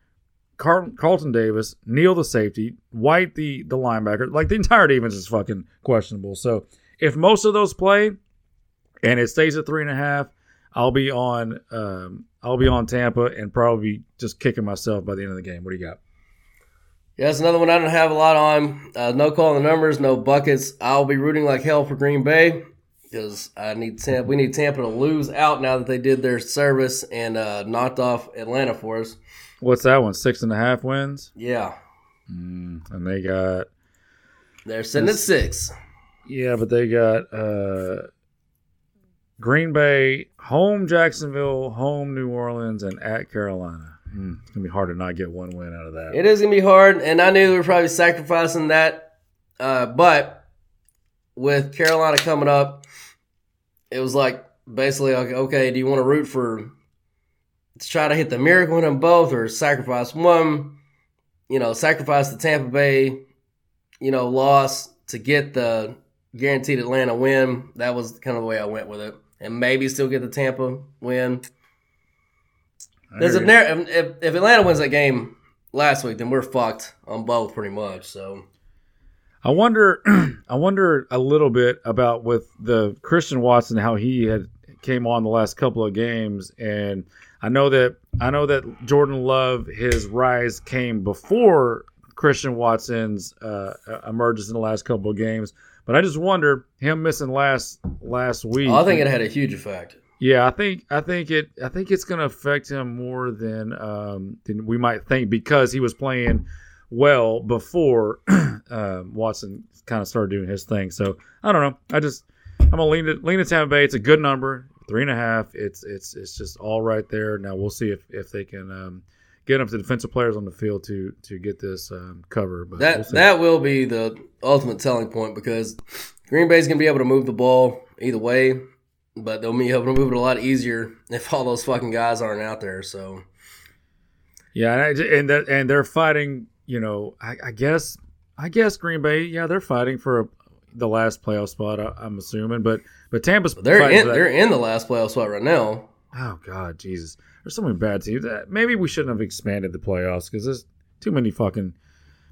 [SPEAKER 2] Carl, Carlton Davis, Neal the safety, White the the linebacker. Like the entire defense is fucking questionable. So if most of those play and it stays at three and a half, I'll be on um, I'll be on Tampa and probably just kicking myself by the end of the game. What do you got?
[SPEAKER 1] Yeah, that's another one I don't have a lot on. Uh, no call on the numbers, no buckets. I'll be rooting like hell for Green Bay because I need Tampa. We need Tampa to lose out now that they did their service and uh, knocked off Atlanta for us.
[SPEAKER 2] What's that one? Six and a half wins,
[SPEAKER 1] Yeah,
[SPEAKER 2] mm, and they got
[SPEAKER 1] they're sitting at six.
[SPEAKER 2] yeah, but they got uh, Green Bay, home Jacksonville, home New Orleans, and at Carolina. Mm, it's gonna be hard to not get one win out of that.
[SPEAKER 1] It is gonna be hard, and I knew we were probably sacrificing that, uh, but with Carolina coming up, it was like basically, like, okay, do you want to root for to try to hit the miracle in them both, or sacrifice one? You know, sacrifice the Tampa Bay, you know, loss to get the guaranteed Atlanta win. That was kind of the way I went with it, and maybe still get the Tampa win. There's a
[SPEAKER 2] hear you.
[SPEAKER 1] narr- if, if Atlanta wins that game last week, then we're fucked on both pretty much. So
[SPEAKER 2] I wonder, I wonder a little bit about with the Christian Watson how he had came on the last couple of games, and I know that I know that Jordan Love his rise came before Christian Watson's uh, emergence in the last couple of games, but I just wonder him missing last last week.
[SPEAKER 1] oh, I think it had a huge effect.
[SPEAKER 2] Yeah, I think I think it I think it's going to affect him more than um, than we might think because he was playing well before um, Watson kind of started doing his thing. So I don't know. I just I'm gonna lean to lean to Tampa Bay. It's a good number, three and a half. It's it's it's just all right there. Now we'll see if if they can um, get enough the defensive players on the field to to get this um, cover. But
[SPEAKER 1] That
[SPEAKER 2] we'll
[SPEAKER 1] that will be the ultimate telling point because Green Bay's gonna be able to move the ball either way, but they'll be able to move it a lot easier if all those fucking guys aren't out there. So
[SPEAKER 2] Yeah, and I, and that and they're fighting. You know, I, I guess I guess Green Bay. Yeah, they're fighting for a, the last playoff spot. I, I'm assuming, but but Tampa's
[SPEAKER 1] they're in they're in the last playoff spot right now.
[SPEAKER 2] Oh God, Jesus! There's so many bad teams. Maybe we shouldn't have expanded the playoffs because there's too many fucking.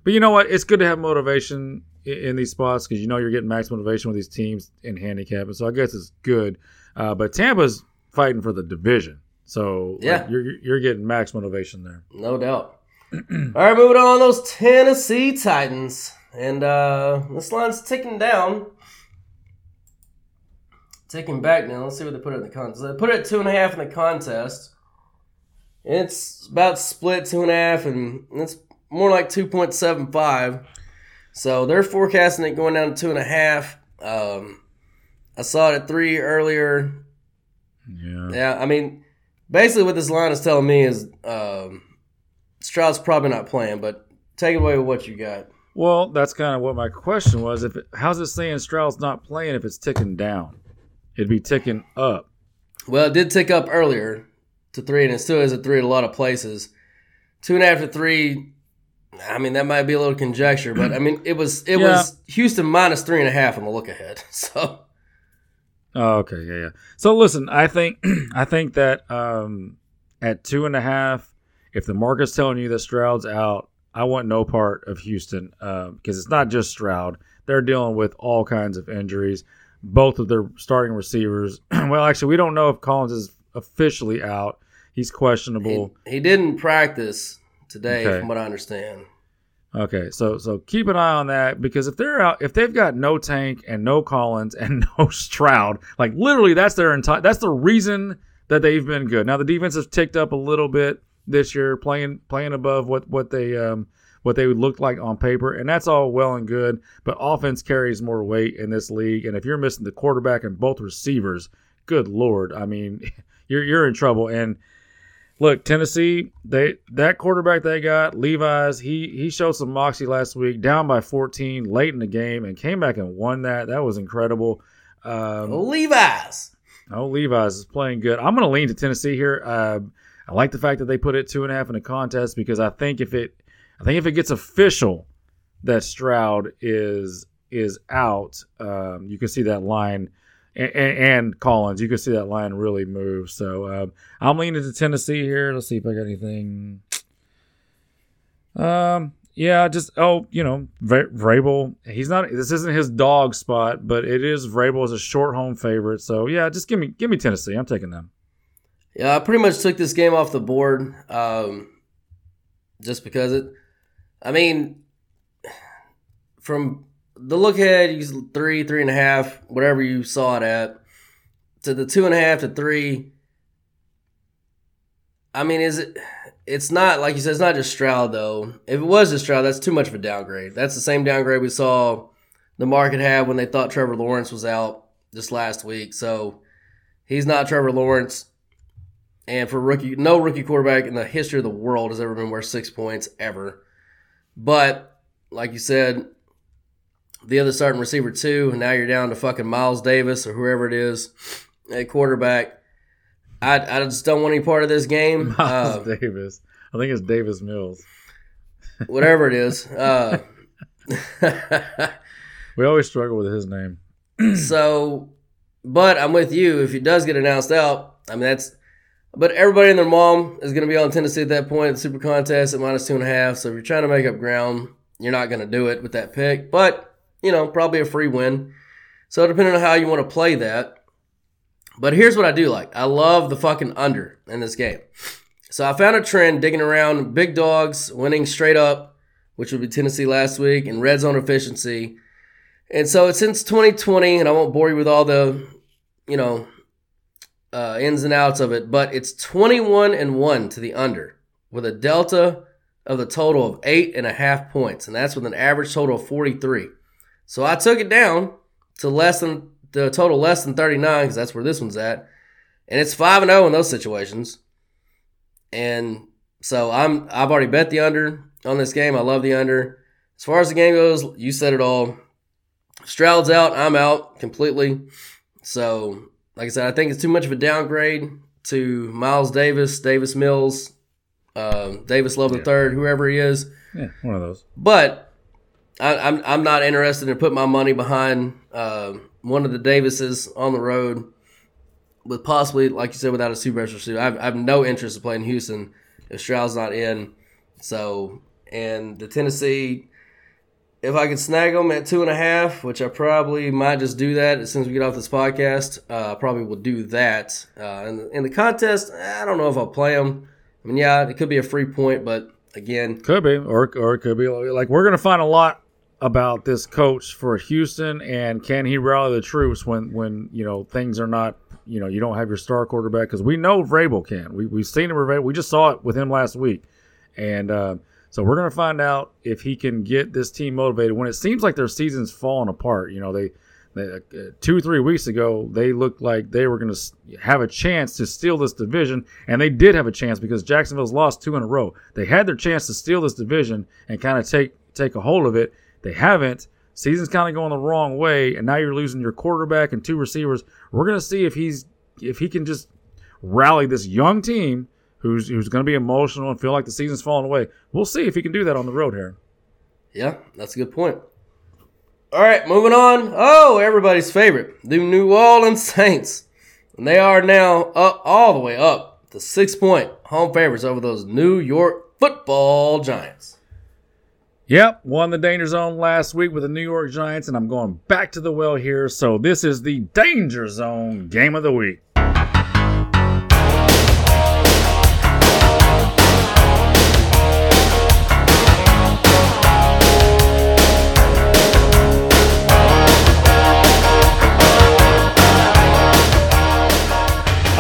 [SPEAKER 2] But you know what? It's good to have motivation in, these spots because you know you're getting max motivation with these teams in handicapping. So I guess it's good. Uh, but Tampa's fighting for the division, so like,
[SPEAKER 1] Yeah.
[SPEAKER 2] you're you're getting max motivation there.
[SPEAKER 1] No doubt. All right, moving on. Those Tennessee Titans, and uh this line's ticking down, ticking back now. Let's see what they put it in the contest. They put it at two and a half in the contest. It's about split two and a half, and it's more like two point seven five. So they're forecasting it going down to two and a half. Um, I saw it at three earlier.
[SPEAKER 2] Yeah.
[SPEAKER 1] Yeah, I mean, basically what this line is telling me is um, Stroud's probably not playing, but take it away with what you got.
[SPEAKER 2] Well, that's kind of what my question was. If it, how's it saying Stroud's not playing if it's ticking down? It'd be ticking up.
[SPEAKER 1] Well, it did tick up earlier to three, and it still is at three at a lot of places. Two and a half to three. I mean, that might be a little conjecture, but I mean, it was it
[SPEAKER 2] Yeah.
[SPEAKER 1] was Houston minus three and a half on the look ahead. So
[SPEAKER 2] Oh, okay, yeah, yeah. So listen, I think I think that um, at two and a half, if the market's telling you that Stroud's out, I want no part of Houston because it's not just Stroud. They're dealing with all kinds of injuries. Both of their starting receivers. well, actually, we don't know if Collins is officially out. He's questionable.
[SPEAKER 1] he didn't practice today,
[SPEAKER 2] Okay.
[SPEAKER 1] from what I understand.
[SPEAKER 2] Okay, so so keep an eye on that because if they're out, if they've got no Tank and no Collins and no Stroud, like literally that's their entire that's the reason that they've been good. Now the defense has ticked up a little bit this year, playing playing above what what they um what they would look like on paper, and that's all well and good. But offense carries more weight in this league, and if you're missing the quarterback and both receivers, good lord, I mean, you're you're in trouble. And look, Tennessee, they that quarterback they got, Levis, he he showed some moxie last week, down by 14 late in the game, and came back and won that. That was incredible. Um,
[SPEAKER 1] Oh, Levis.
[SPEAKER 2] Oh, Levis is playing good. I'm going to lean to Tennessee here. Uh, I like the fact that they put it two and a half in the contest because I think if it, I think if it gets official that Stroud is is out, um, you can see that line, and, and Collins, you can see that line really move. So um, I'm leaning to Tennessee here. Let's see if I got anything. Um, yeah, just oh, you know, Vra- Vrabel. He's not. This isn't his dog spot, but it is Vrabel as a short home favorite. So yeah, just give me give me Tennessee. I'm taking them.
[SPEAKER 1] Yeah, I pretty much took this game off the board um, just because it. I mean, from the look ahead, you three, three and a half, whatever you saw it at, to the two and a half to three. I mean, is it? It's not like you said. It's not just Stroud though. If it was just Stroud, that's too much of a downgrade. That's the same downgrade we saw the market had when they thought Trevor Lawrence was out just last week. So he's not Trevor Lawrence. And for rookie, no rookie quarterback in the history of the world has ever been worth six points ever. But like you said, the other starting receiver too, and now you're down to fucking Miles Davis or whoever it is, at quarterback. I, I just don't want any part of this game.
[SPEAKER 2] Miles
[SPEAKER 1] Uh,
[SPEAKER 2] Davis. I think it's Davis Mills.
[SPEAKER 1] whatever it is. Uh,
[SPEAKER 2] We always struggle with his name.
[SPEAKER 1] so, but I'm with you. If he does get announced out, I mean that's. But everybody and their mom is going to be on Tennessee at that point. In the Super Contest at minus two and a half. So if you're trying to make up ground, you're not going to do it with that pick. But you know, probably a free win. So depending on how you want to play that. But here's what I do like. I love the fucking under in this game. So I found a trend digging around big dogs winning straight up, which would be Tennessee last week, and red zone efficiency. And so it's since 2020, and I won't bore you with all the, you know, uh, ins and outs of it, but it's 21 and 1 to the under with a delta of the total of eight and a half points, and that's with an average total of 43. So I took it down to less than the total less than 39 because that's where this one's at, and it's five and 0 in those situations. And so I'm I've already bet the under on this game. I love the under. As far as the game goes, you said it all. Stroud's out. I'm out completely. So, like I said, I think it's too much of a downgrade to Miles Davis, Davis Mills, um, Davis Love the third, whoever he is.
[SPEAKER 2] Yeah, one of those.
[SPEAKER 1] But I, I'm I'm not interested in putting my money behind uh, one of the Davises on the road with possibly, like you said, without a super extra suit. I have, I have no interest in playing Houston if Stroud's not in. So, and the Tennessee, if I could snag them at two and a half, which I probably might just do that as soon as we get off this podcast, uh, I probably will do that. Uh, in, the, in the contest, I don't know if I'll play them. I mean, yeah, it could be a free point, but again,
[SPEAKER 2] Could be, or or it could be like we're gonna find a lot about this coach for Houston and can he rally the troops when when you know things are not you know you don't have your star quarterback because we know Vrabel can. We we've seen him. We just saw it with him last week, and uh, so we're gonna find out if he can get this team motivated when it seems like their season's falling apart. You know they. They, uh, two three weeks ago, they looked like they were going to have a chance to steal this division, and they did have a chance because Jacksonville's lost two in a row. They had their chance to steal this division and kind of take take a hold of it. They haven't. Season's kind of going the wrong way, and now you're losing your quarterback and two receivers. We're to see if he's if he can just rally this young team who's who's to be emotional and feel like the season's falling away. We'll see if he can do that on the road here.
[SPEAKER 1] Yeah, that's a good point. All right, moving on. Oh, everybody's favorite, the New Orleans Saints. And they are now up all the way up to six point home favorites over those New York football giants.
[SPEAKER 2] Yep, won the danger zone last week with the New York Giants, and I'm going back to the well here. So this is the danger zone game of the week.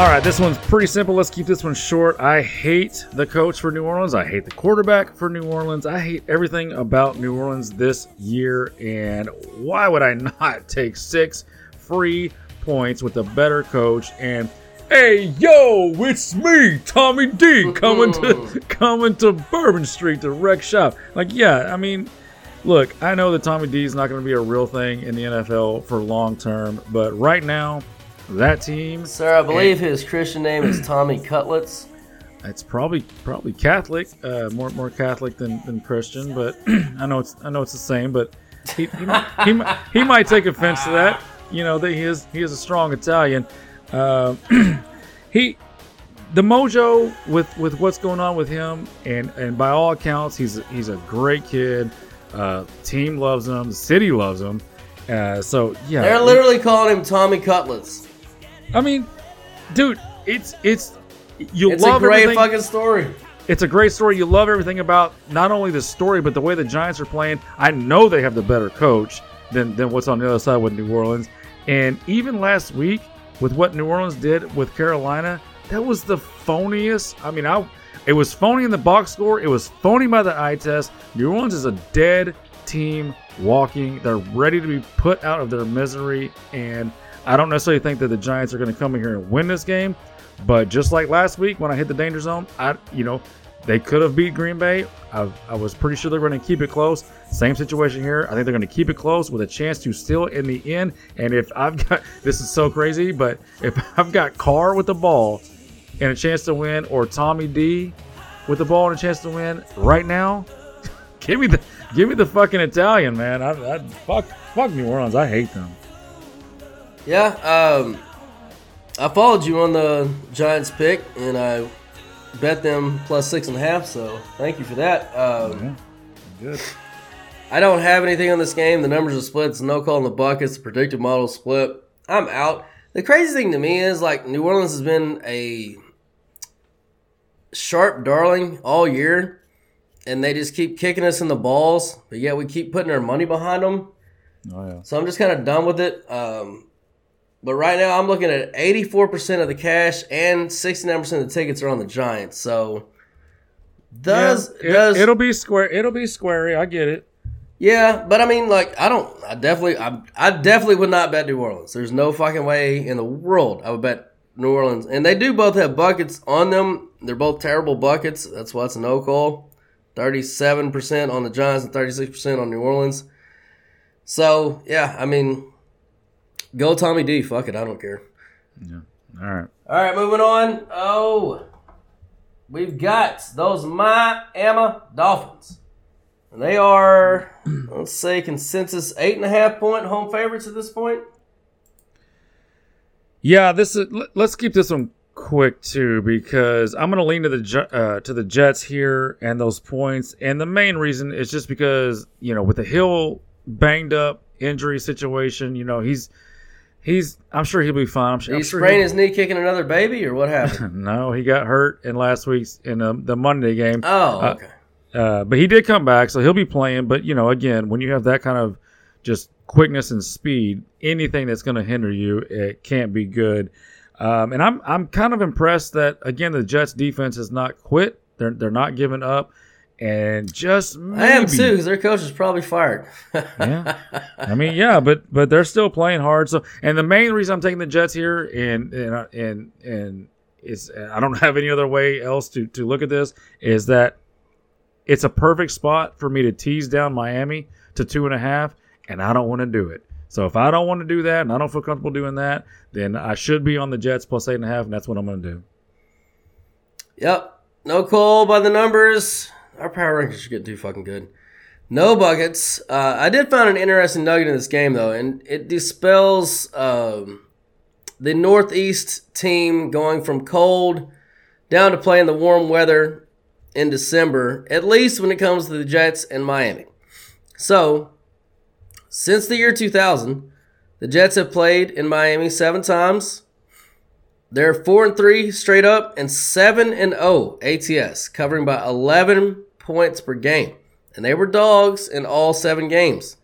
[SPEAKER 2] All right, this one's pretty simple. Let's keep this one short. I hate the coach for New Orleans. I hate the quarterback for New Orleans. I hate everything about New Orleans this year. And why would I not take six free points with a better coach? And hey, yo, it's me, Tommy D, coming to coming to Bourbon Street to wreck shop. Like, yeah, I mean, look, I know that Tommy D is not going to be a real thing in the NFL for long term, but right now, that team.
[SPEAKER 1] Sir, I believe his Christian name is Tommy Cutlets.
[SPEAKER 2] It's probably probably Catholic, uh, more more Catholic than, than Christian, but I know it's I know it's the same. But he he, might- he, might- he might take offense to that. You know that he is he is a strong Italian. Uh, he the mojo with with what's going on with him, and and by all accounts, he's he's a great kid. Uh, team loves him, the city loves him. Uh, so yeah,
[SPEAKER 1] They're literally calling him Tommy Cutlets.
[SPEAKER 2] I mean, dude, it's it's you
[SPEAKER 1] It's
[SPEAKER 2] love
[SPEAKER 1] a great
[SPEAKER 2] everything-
[SPEAKER 1] fucking story.
[SPEAKER 2] It's a great story. You love everything about not only the story, but the way the Giants are playing. I know they have the better coach than, than what's on the other side with New Orleans. And even last week, with what New Orleans did with Carolina, that was the phoniest. I mean, I it was phony in the box score. It was phony by the eye test. New Orleans is a dead team walking. They're ready to be put out of their misery. And I don't necessarily think that the Giants are going to come in here and win this game. But just like last week when I hit the danger zone, I you know they could have beat Green Bay. I, I was pretty sure they're going to keep it close. Same situation here. I think they're going to keep it close with a chance to it in the end. And if I've got this is so crazy, but if I've got Carr with the ball and a chance to win, or Tommy D with the ball and a chance to win right now, give me the give me the fucking Italian man. I, I fuck fuck New Orleans. I hate them.
[SPEAKER 1] Yeah, um, I followed you on the Giants pick, and I bet them plus six and a half. So thank you for that. Um,
[SPEAKER 2] Good.
[SPEAKER 1] I don't have anything on this game. The numbers are split. It's no call in the buckets. The predicted model split. I'm out. The crazy thing to me is like New Orleans has been a sharp darling all year, and they just keep kicking us in the balls. But yet we keep putting our money behind them.
[SPEAKER 2] Oh yeah.
[SPEAKER 1] So I'm just kind of done with it. Um, but right now I'm looking at 84% of the cash and 69% of the tickets are on the Giants. So does
[SPEAKER 2] Yeah,
[SPEAKER 1] does
[SPEAKER 2] it, will be square. It'll be squarey. I get it.
[SPEAKER 1] yeah, but I mean, like, I don't. I definitely, I, I definitely would not bet New Orleans. There's no fucking way in the world I would bet New Orleans. And they do both have buckets on them. They're both terrible buckets. That's why it's a no call. Thirty-seven percent on the Giants and thirty-six percent on New Orleans. So yeah, I mean, go Tommy D. Fuck it, I don't care. Yeah.
[SPEAKER 2] All right.
[SPEAKER 1] All right, moving on. Oh, we've got those Miami Dolphins. And they are, let's say, consensus eight and a half point home favorites at this point.
[SPEAKER 2] Yeah, this is. let- Let's keep this one quick too, because I'm going to lean to the uh, to the Jets here and those points. And the main reason is just because you know with the Hill banged up injury situation, you know he's he's. I'm sure he'll be fine. I'm sure.
[SPEAKER 1] He
[SPEAKER 2] I'm sure
[SPEAKER 1] sprain
[SPEAKER 2] he'll-
[SPEAKER 1] his knee kicking another baby, or what happened?
[SPEAKER 2] no, he got hurt in last week's in the, the Monday game.
[SPEAKER 1] Oh,
[SPEAKER 2] Uh,
[SPEAKER 1] okay.
[SPEAKER 2] Uh, but he did come back, so he'll be playing. But you know, again, when you have that kind of just quickness and speed, anything that's going to hinder you, it can't be good. Um, and I'm I'm kind of impressed that again the Jets defense has not quit. They're they're not giving up, and just maybe,
[SPEAKER 1] I am too, because their coach is probably fired.
[SPEAKER 2] yeah. I mean, yeah, but but they're still playing hard. So, and the main reason I'm taking the Jets here, and and uh, and and is I don't have any other way else to to look at this is that it's a perfect spot for me to tease down Miami to two and a half, and I don't want to do it. So if I don't want to do that, and I don't feel comfortable doing that, then I should be on the Jets plus eight and a half, and that's what I'm going to do.
[SPEAKER 1] Yep. No call by the numbers. Our power rankings should get too fucking good. No buckets. Uh, I did find an interesting nugget in this game though, and it dispels um, the Northeast team going from cold down to playing the warm weather in December. At least when it comes to the Jets and Miami. So, since the year 2000, the Jets have played in Miami seven times. They're four and three straight up and seven and zero ATS, covering by eleven points per game, and they were dogs in all seven games,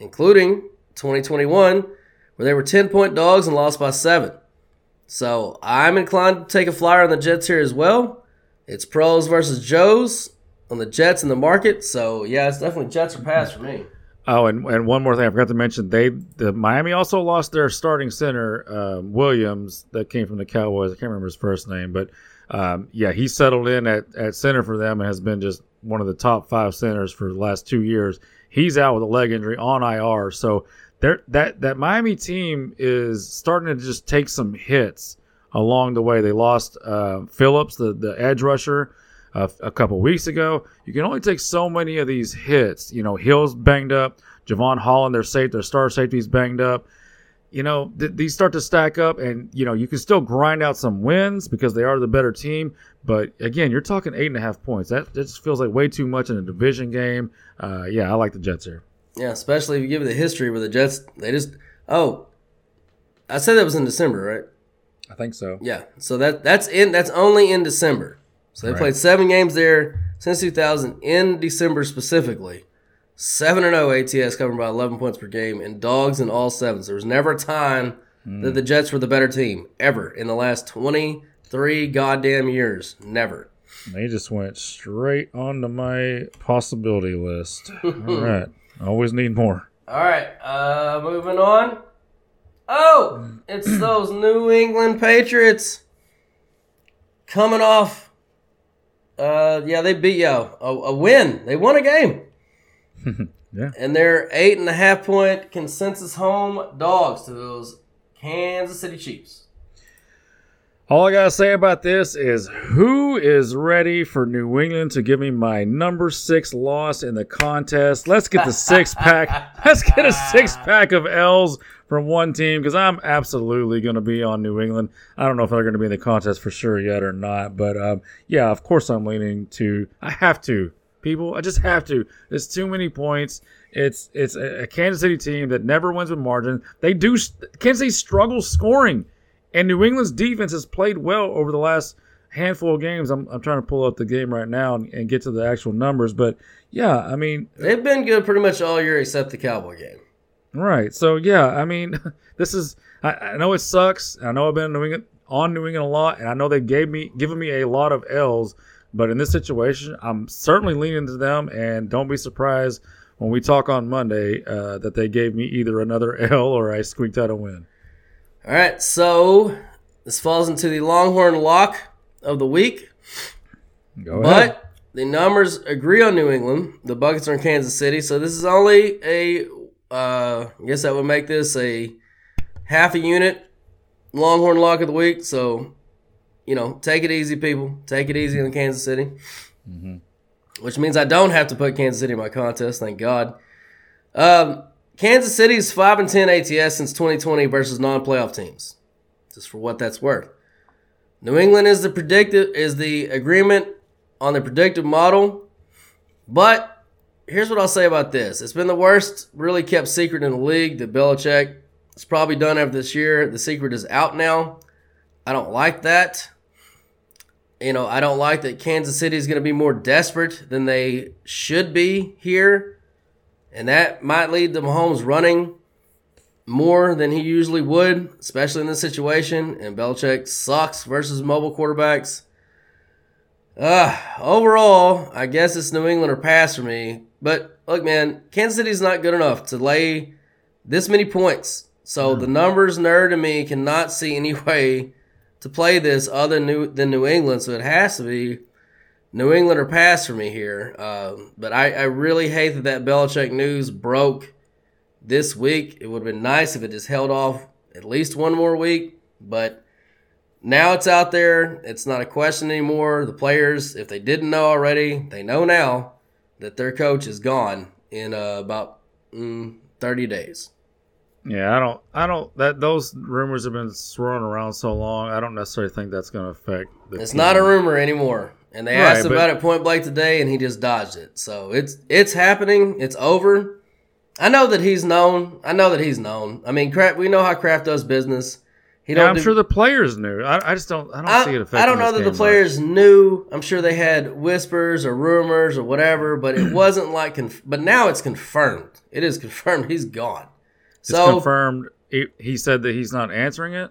[SPEAKER 1] including 2021, where they were ten point dogs and lost by seven. So I'm inclined to take a flyer on the Jets here as well. It's pros versus Joes on the Jets in the market. So yeah, it's definitely Jets or pass for me.
[SPEAKER 2] Oh, and, and one more thing I forgot to mention: they the Miami also lost their starting center um, Williams that came from the Cowboys. I can't remember his first name, but um, yeah, he settled in at, at center for them and has been just one of the top five centers for the last two years. He's out with a leg injury on IR, so they're, that that Miami team is starting to just take some hits along the way. They lost uh, Phillips, the the edge rusher uh, a couple weeks ago. You can only take so many of these hits. You know, Hill's banged up, Jevon Holland, their safe, their star safety's banged up. You know, th- these start to stack up, and you know you can still grind out some wins because they are the better team. But again, you're talking eight and a half points. That, that just feels like way too much in a division game. Uh, yeah, I like the Jets here.
[SPEAKER 1] Yeah, especially if you give it the history where the Jets they just oh, I said that was in December, right?
[SPEAKER 2] I think so.
[SPEAKER 1] Yeah, so that that's in that's only in December. So they
[SPEAKER 2] Right.
[SPEAKER 1] played seven games there since 2000 in December specifically. Seven and zero ATS covered by 11 points per game and dogs in all sevens. There was never a time that the Jets were the better team ever in the last 23 goddamn years. Never.
[SPEAKER 2] They just went straight onto my possibility list. All right, always need more.
[SPEAKER 1] All right, uh, moving on. Oh, it's those New England Patriots coming off Uh, yeah, they beat yeah a, a win. They won a game.
[SPEAKER 2] Yeah.
[SPEAKER 1] And they're eight and a half point consensus home dogs to those Kansas City Chiefs.
[SPEAKER 2] All I gotta say about this is who is ready for New England to give me my number six loss in the contest? Let's get the six pack. Let's get a six pack of L's from one team because I'm absolutely going to be on New England. I don't know if they're going to be in the contest for sure yet or not, but um, yeah, of course I'm leaning to. I have to, people. I just have to. There's too many points. It's it's a, a Kansas City team that never wins with margin. They do. Kansas City struggles scoring. And New England's defense has played well over the last handful of games. I'm, I'm trying to pull up the game right now and, and get to the actual numbers. But yeah, I mean,
[SPEAKER 1] They've been good pretty much all year except the Cowboy game.
[SPEAKER 2] right. So yeah, I mean, this is. I, I know it sucks. I know I've been in New England, on New England a lot, and I know they gave me given me a lot of L's. But in this situation, I'm certainly leaning to them, and don't be surprised when we talk on Monday uh, that they gave me either another L or I squeaked out a win.
[SPEAKER 1] All right, so this falls into the Longhorn lock of the week.
[SPEAKER 2] Go ahead.
[SPEAKER 1] But the numbers agree on New England. The buckets are in Kansas City, so this is only a. Uh, I guess that would make this a half a unit Longhorn lock of the week. So, you know, take it easy, people. Take it easy in Kansas City. Which means I don't have to put Kansas City in my contest. Thank God. Um, Kansas City's five and ten ATS since 2020 versus non-playoff teams. Just for what that's worth. New England is the predictive is the agreement on the predictive model, but here's what I'll say about this: it's been the worst, really kept secret in the league that Belichick is probably done after this year. The secret is out now. I don't like that. You know, I don't like that Kansas City is going to be more desperate than they should be here, and that might lead to Mahomes running more than he usually would, especially in this situation. And Belichick sucks versus mobile quarterbacks. Uh, overall, I guess it's New England or pass for me. But look, man, Kansas City's not good enough to lay this many points. So the numbers nerd in me cannot see any way to play this other new than New England. So it has to be New England or pass for me here. Um, but I, I really hate that that Belichick news broke this week. It would have been nice if it just held off at least one more week. But now it's out there. It's not a question anymore. The players, if they didn't know already, they know now that their coach is gone in uh, about mm, 30 days.
[SPEAKER 2] Yeah, I don't, I don't. That those rumors have been swirling around so long. I don't necessarily think that's going to affect. The
[SPEAKER 1] It's
[SPEAKER 2] team.
[SPEAKER 1] not a rumor anymore. And they
[SPEAKER 2] Right,
[SPEAKER 1] asked about it point blank today, and he just dodged it. So it's it's happening. It's over. I know that he's known. I know that he's known. I mean, Kraft, we know how Kraft does business. He
[SPEAKER 2] Yeah,
[SPEAKER 1] don't
[SPEAKER 2] I'm
[SPEAKER 1] do-
[SPEAKER 2] sure the players knew. I, I just don't. I don't
[SPEAKER 1] I,
[SPEAKER 2] see it affecting.
[SPEAKER 1] I don't know that the players knew. I'm sure they had whispers or rumors or whatever, but it wasn't like. Conf- but now it's confirmed. It is confirmed. He's gone.
[SPEAKER 2] Much. It's
[SPEAKER 1] So
[SPEAKER 2] confirmed. He, he said that he's not answering it.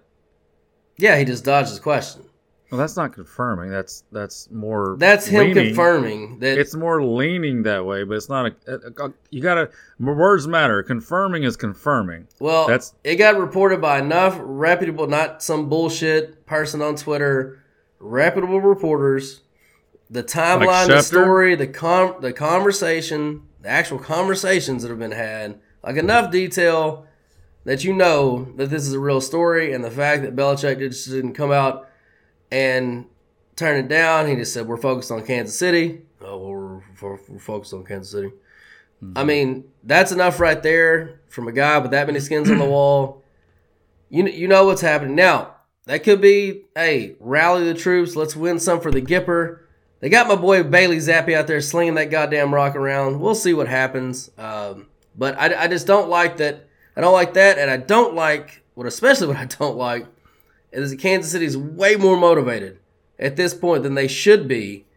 [SPEAKER 1] yeah, he just dodged his question.
[SPEAKER 2] Well, that's not confirming. That's that's more.
[SPEAKER 1] That's him
[SPEAKER 2] leaning.
[SPEAKER 1] confirming that
[SPEAKER 2] It's more leaning that way, but it's not a. a- a- you gotta. Words matter. Confirming is confirming.
[SPEAKER 1] Well,
[SPEAKER 2] That's-
[SPEAKER 1] it got reported by enough reputable, not some bullshit person on Twitter, reputable reporters. The timeline, the story, the com- the conversation, the actual conversations that have been had, like enough detail that you know that this is a real story, and the fact that Belichick just didn't come out and turn it down. He just said we're focused on Kansas City. Oh, well, we're, we're, we're focused on Kansas City. I mean, that's enough right there from a guy with that many skins on the wall. You you know what's happening now. That could be, hey, rally the troops. Let's win some for the Gipper. They got my boy Bailey Zappe out there slinging that goddamn rock around. We'll see what happens. Um, but I, I just don't like that. I don't like that, and I don't like what, especially what I don't like, is that Kansas City's way more motivated at this point than they should be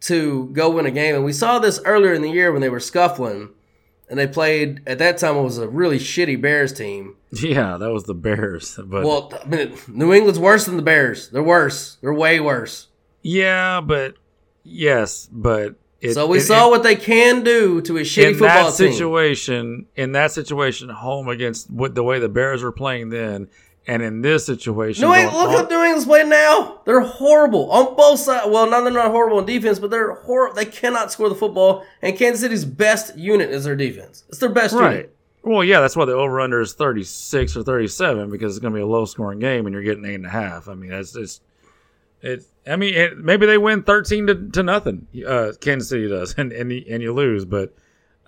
[SPEAKER 1] to go win a game. And we saw this earlier in the year when they were scuffling, and they played. At that time, it was a really shitty Bears team.
[SPEAKER 2] Yeah, that was the Bears. But
[SPEAKER 1] Well, I mean, New England's worse than the Bears. They're worse. They're way worse.
[SPEAKER 2] yeah, but yes, but it,
[SPEAKER 1] so we
[SPEAKER 2] it-
[SPEAKER 1] saw
[SPEAKER 2] it-
[SPEAKER 1] what they can do to a shitty
[SPEAKER 2] in
[SPEAKER 1] football
[SPEAKER 2] that
[SPEAKER 1] team.
[SPEAKER 2] situation. In that situation, home against what the way the Bears were playing then, And in this situation,
[SPEAKER 1] No, wait, look how New England's playing now. They're horrible on both sides. Well, no, they're not horrible on defense, but they're horrible. They cannot score the football. And Kansas City's best unit is their defense. It's their best
[SPEAKER 2] right.
[SPEAKER 1] unit.
[SPEAKER 2] Well, yeah, that's why the over under is 36 or 37 because it's going to be a low scoring game and you're getting eight and a half. I mean, that's just it. I mean, it, maybe they win 13 to, to nothing. Uh, Kansas City does, and and you, and you lose, but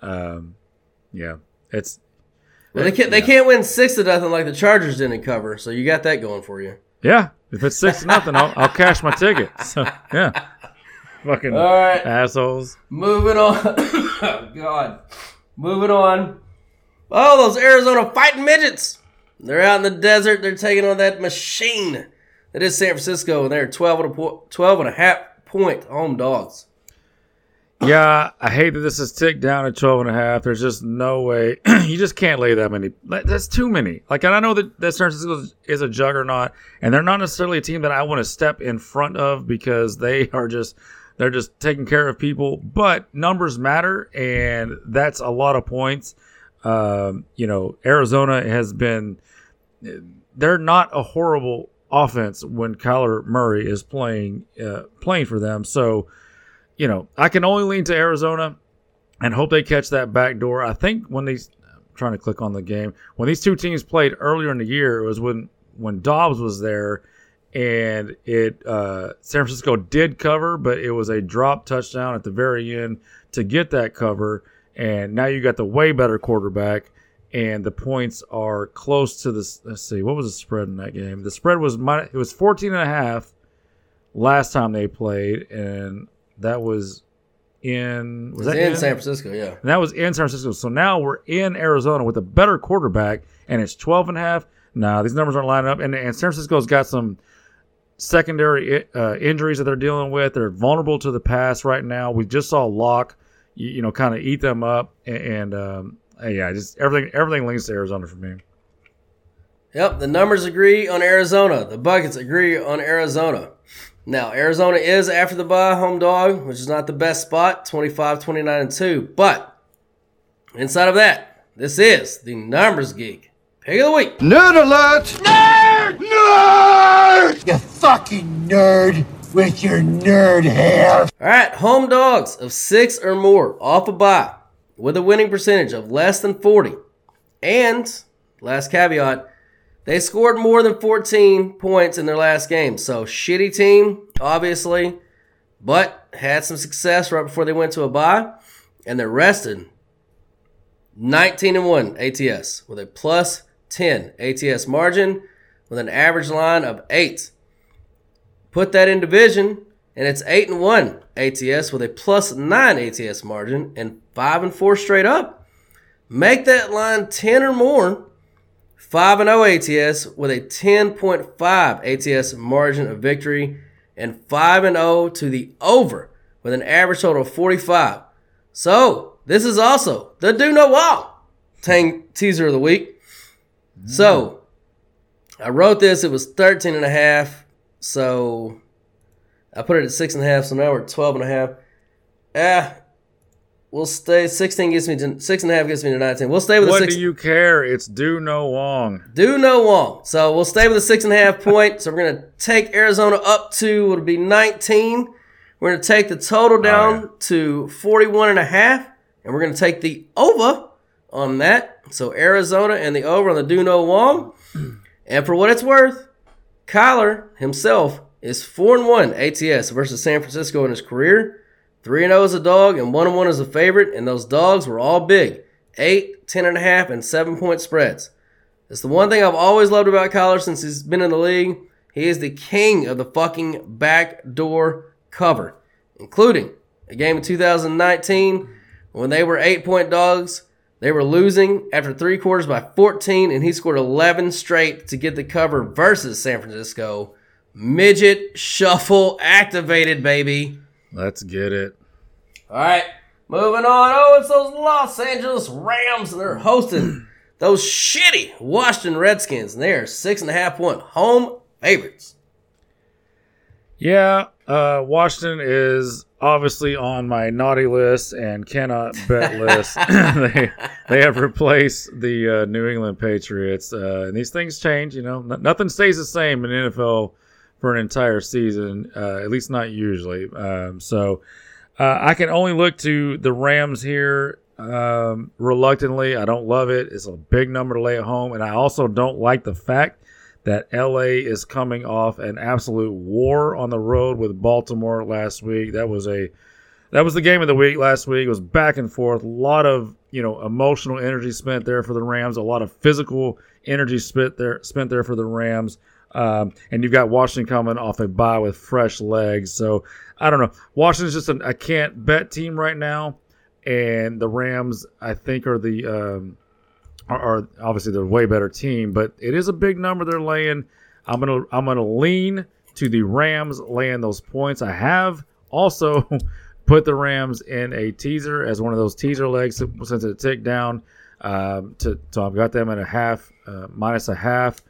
[SPEAKER 2] um, yeah, it's
[SPEAKER 1] Well, they can't. They can't win six to nothing like the Chargers didn't cover. So you got that going for you.
[SPEAKER 2] yeah. If it's six to nothing, I'll, I'll cash my ticket. So yeah, fucking
[SPEAKER 1] All right.
[SPEAKER 2] assholes.
[SPEAKER 1] Moving on. oh, God. Moving on. Oh, those Arizona fighting midgets. They're out in the desert. They're taking on that machine that is San Francisco, and they're 12 and a, po- 12 and a half point home dogs.
[SPEAKER 2] Yeah, I hate that this is ticked down at 12 and a half. There's just no way. you just can't lay that many. That's too many. Like, and I know that, that San Francisco is- is a juggernaut, and they're not necessarily a team that I want to step in front of because they are just, they're just taking care of people. But numbers matter, and that's a lot of points. Um, you know, Arizona has been, they're not a horrible offense when Kyler Murray is playing, uh, playing for them. So, you know, I can only lean to Arizona and hope they catch that back door. I think when these I'm trying to click on the game, when these two teams played earlier in the year, it was when when Dobbs was there and it uh, San Francisco did cover, but it was a drop touchdown at the very end to get that cover. And now you got the way better quarterback, and the points are close to this. Let's see, what was the spread in that game? The spread was it was 14 and a half last time they played, and that was in was
[SPEAKER 1] It's
[SPEAKER 2] that
[SPEAKER 1] in San Francisco, yeah.
[SPEAKER 2] and that was in San Francisco. So now we're in Arizona with a better quarterback, and it's 12 and a half. Nah, these numbers aren't lining up. And, and San Francisco's got some secondary uh, injuries that they're dealing with. They're vulnerable to the pass right now. We just saw Lock, you, you know, kind of eat them up. And, and um, yeah, just everything everything links to Arizona for me.
[SPEAKER 1] Yep, the numbers agree on Arizona. The buckets agree on Arizona. Now, Arizona is after the bye home dog, which is not the best spot, 25, 29, and 2. But inside of that, this is the numbers geek. Pick of the week.
[SPEAKER 11] Nerd alert! Nerd! Nerd! You fucking nerd with your nerd hair.
[SPEAKER 1] All right, home dogs of six or more off a bye with a winning percentage of less than 40. And, last caveat, they scored more than 14 points in their last game. So, shitty team, obviously, but had some success right before they went to a bye. And they're rested 19 and 1 ATS with a plus 10 ATS margin with an average line of 8. Put that in division, and it's 8 and 1 ATS with a plus 9 ATS margin and 5 and 4 straight up. Make that line 10 or more. 5 and 0 ATS with a 10.5 ATS margin of victory and 5 and 0 to the over with an average total of 45. So, this is also the Do No Wall Tang teaser of the week. So, I wrote this, it was 13 and a half. So, I put it at six and a half. So now we're at 12 and a half. Ah, we'll stay. 16 gets me to six and a half gets me to 19. We'll stay with
[SPEAKER 2] What
[SPEAKER 1] the six.
[SPEAKER 2] do you care? It's do no wrong.
[SPEAKER 1] Do no wrong. So we'll stay with the six and a half point. So we're gonna take Arizona up to it'll be 19. We're gonna take the total down to 41 and a half, and we're gonna take the over on that. So Arizona and the over on the Do No wrong. And for what it's worth, Kyler himself is four and one ATS versus San Francisco in his career. Three and oh zero as a dog, and one and one as a favorite. And those dogs were all big, eight, ten and a half, and seven point spreads. It's the one thing I've always loved about Kyler since he's been in the league. He is the king of the fucking backdoor cover, including a game in 2019 when they were eight point dogs. They were losing after three quarters by 14, and he scored 11 straight to get the cover versus San Francisco. Midget shuffle activated, baby.
[SPEAKER 2] Let's get it.
[SPEAKER 1] All right, moving on. Oh, it's those Los Angeles Rams, and they're hosting those shitty Washington Redskins, and they are six and a half point home favorites.
[SPEAKER 2] Yeah, uh, Washington is obviously on my naughty list and cannot bet list. they they have replaced the uh, New England Patriots, uh, and these things change. You know, N- nothing stays the same in NFL for an entire season, uh, at least not usually. Um, so uh, I can only look to the Rams here um, reluctantly. I don't love it. It's a big number to lay at home, and I also don't like the fact that LA is coming off an absolute war on the road with Baltimore last week. That was a that was the game of the week last week. It was back and forth. A lot of you know emotional energy spent there for the Rams. A lot of physical energy spent there spent there for the Rams. Um, and you've got Washington coming off a bye with fresh legs. So I don't know. Washington's just an, can't bet team right now, and the Rams I think are the um, are, are obviously the way better team, but it is a big number they're laying. I'm gonna I'm gonna lean to the Rams laying those points. I have also put the Rams in a teaser as one of those teaser legs since it ticked down. Um, to so I've got them at a half uh, minus a half.